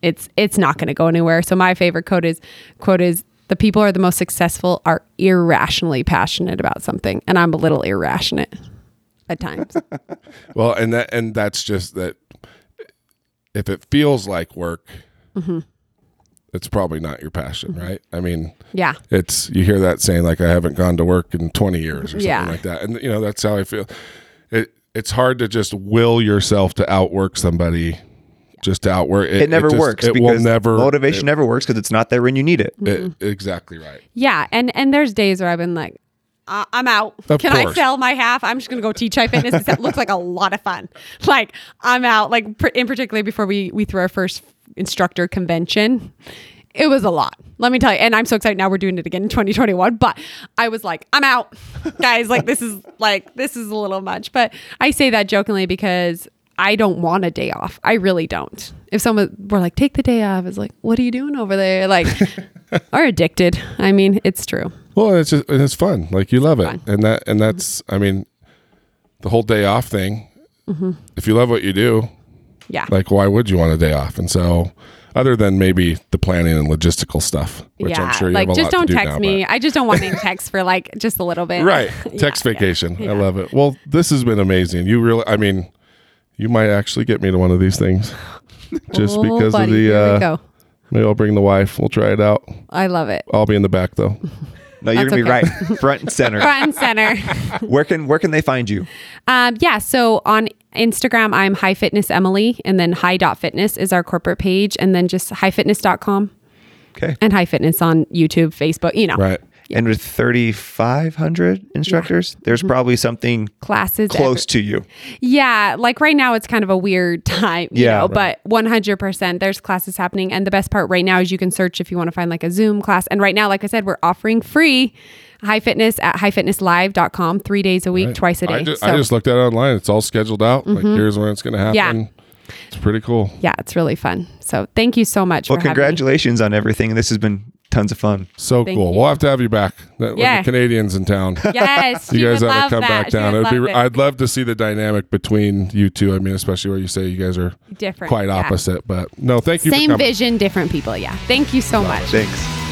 it's it's not going to go anywhere. So my favorite quote is quote is the people are the most successful are irrationally passionate about something, and I'm a little irrational at times. Well, and that and that's just that. If it feels like work, Mm-hmm. It's probably not your passion, right? I mean, yeah. it's you hear that saying like I haven't gone to work in 20 years or something Yeah. like that, and you know that's how I feel. It it's hard to just will yourself to outwork somebody, just to outwork. It, It never just- works It because will never motivation never works because it's not there when you need it. it- exactly right. Yeah, and and there's days where I've been like, uh, I'm out. Of Can I sell my half? I'm just gonna go teach high fitness. It looks like a lot of fun. Like I'm out. Like pr- in particular before we we threw our first instructor convention, it was a lot. Let me tell you. And I'm so excited now. We're doing it again in 2021. But I was like, I'm out, guys. Like this is like this is a little much. But I say that jokingly because. I don't want a day off. I really don't. If someone were like, take the day off, it's like, what are you doing over there? Like, are addicted. I mean, it's true. Well, it's just it's fun. Like you love it, Fun. and that and that's I mean, the whole day off thing. Mm-hmm. If you love what you do, Yeah. like why would you want a day off? And so, other than maybe the planning and logistical stuff, which yeah. I'm sure you like have a just lot don't to do text now, me. but- I just don't want any text for like just a little bit. Right, text yeah, vacation. yeah. I love it. Well, this has been amazing. You really, I mean, you might actually get me to one of these things, just Oh, because buddy, of the. here we Uh, go. maybe I'll bring the wife. We'll try it out. I love it. I'll be in the back though. No, you're That's gonna be right, front and center. Front and center. Where can where can they find you? Um, yeah. So on Instagram, I'm High Fitness Emily, and then High Dot Fitness is our corporate page, and then just highfitness.com Okay. and High Fitness on YouTube, Facebook. You know, Right. And with 3,500 instructors, there's Mm-hmm. probably something classes close to you. Yeah, like right now it's kind of a weird time, you Yeah. know, but 100% there's classes happening and the best part right now is you can search if you want to find like a Zoom class and right now like I said we're offering free high fitness at highfitnesslive.com 3 days a week, Right. twice a day. I just, so Mm-hmm. I just looked at it online. It's all scheduled out. Like here's when it's going to happen. Yeah. It's pretty cool. yeah, it's really fun. So thank you so much Well, for having me. congratulations on everything. This has been tons of fun. So Thank cool. you. We'll have to have you back. That- when Yeah. the Canadians in town. Yes, You guys have to come that. back down. It'd be, it. I'd love to see the dynamic between you two. I mean, especially where you say you guys are different. quite yeah. opposite. But no, thank you for Same coming. vision, different people. Yeah. Thank you so much. Thanks.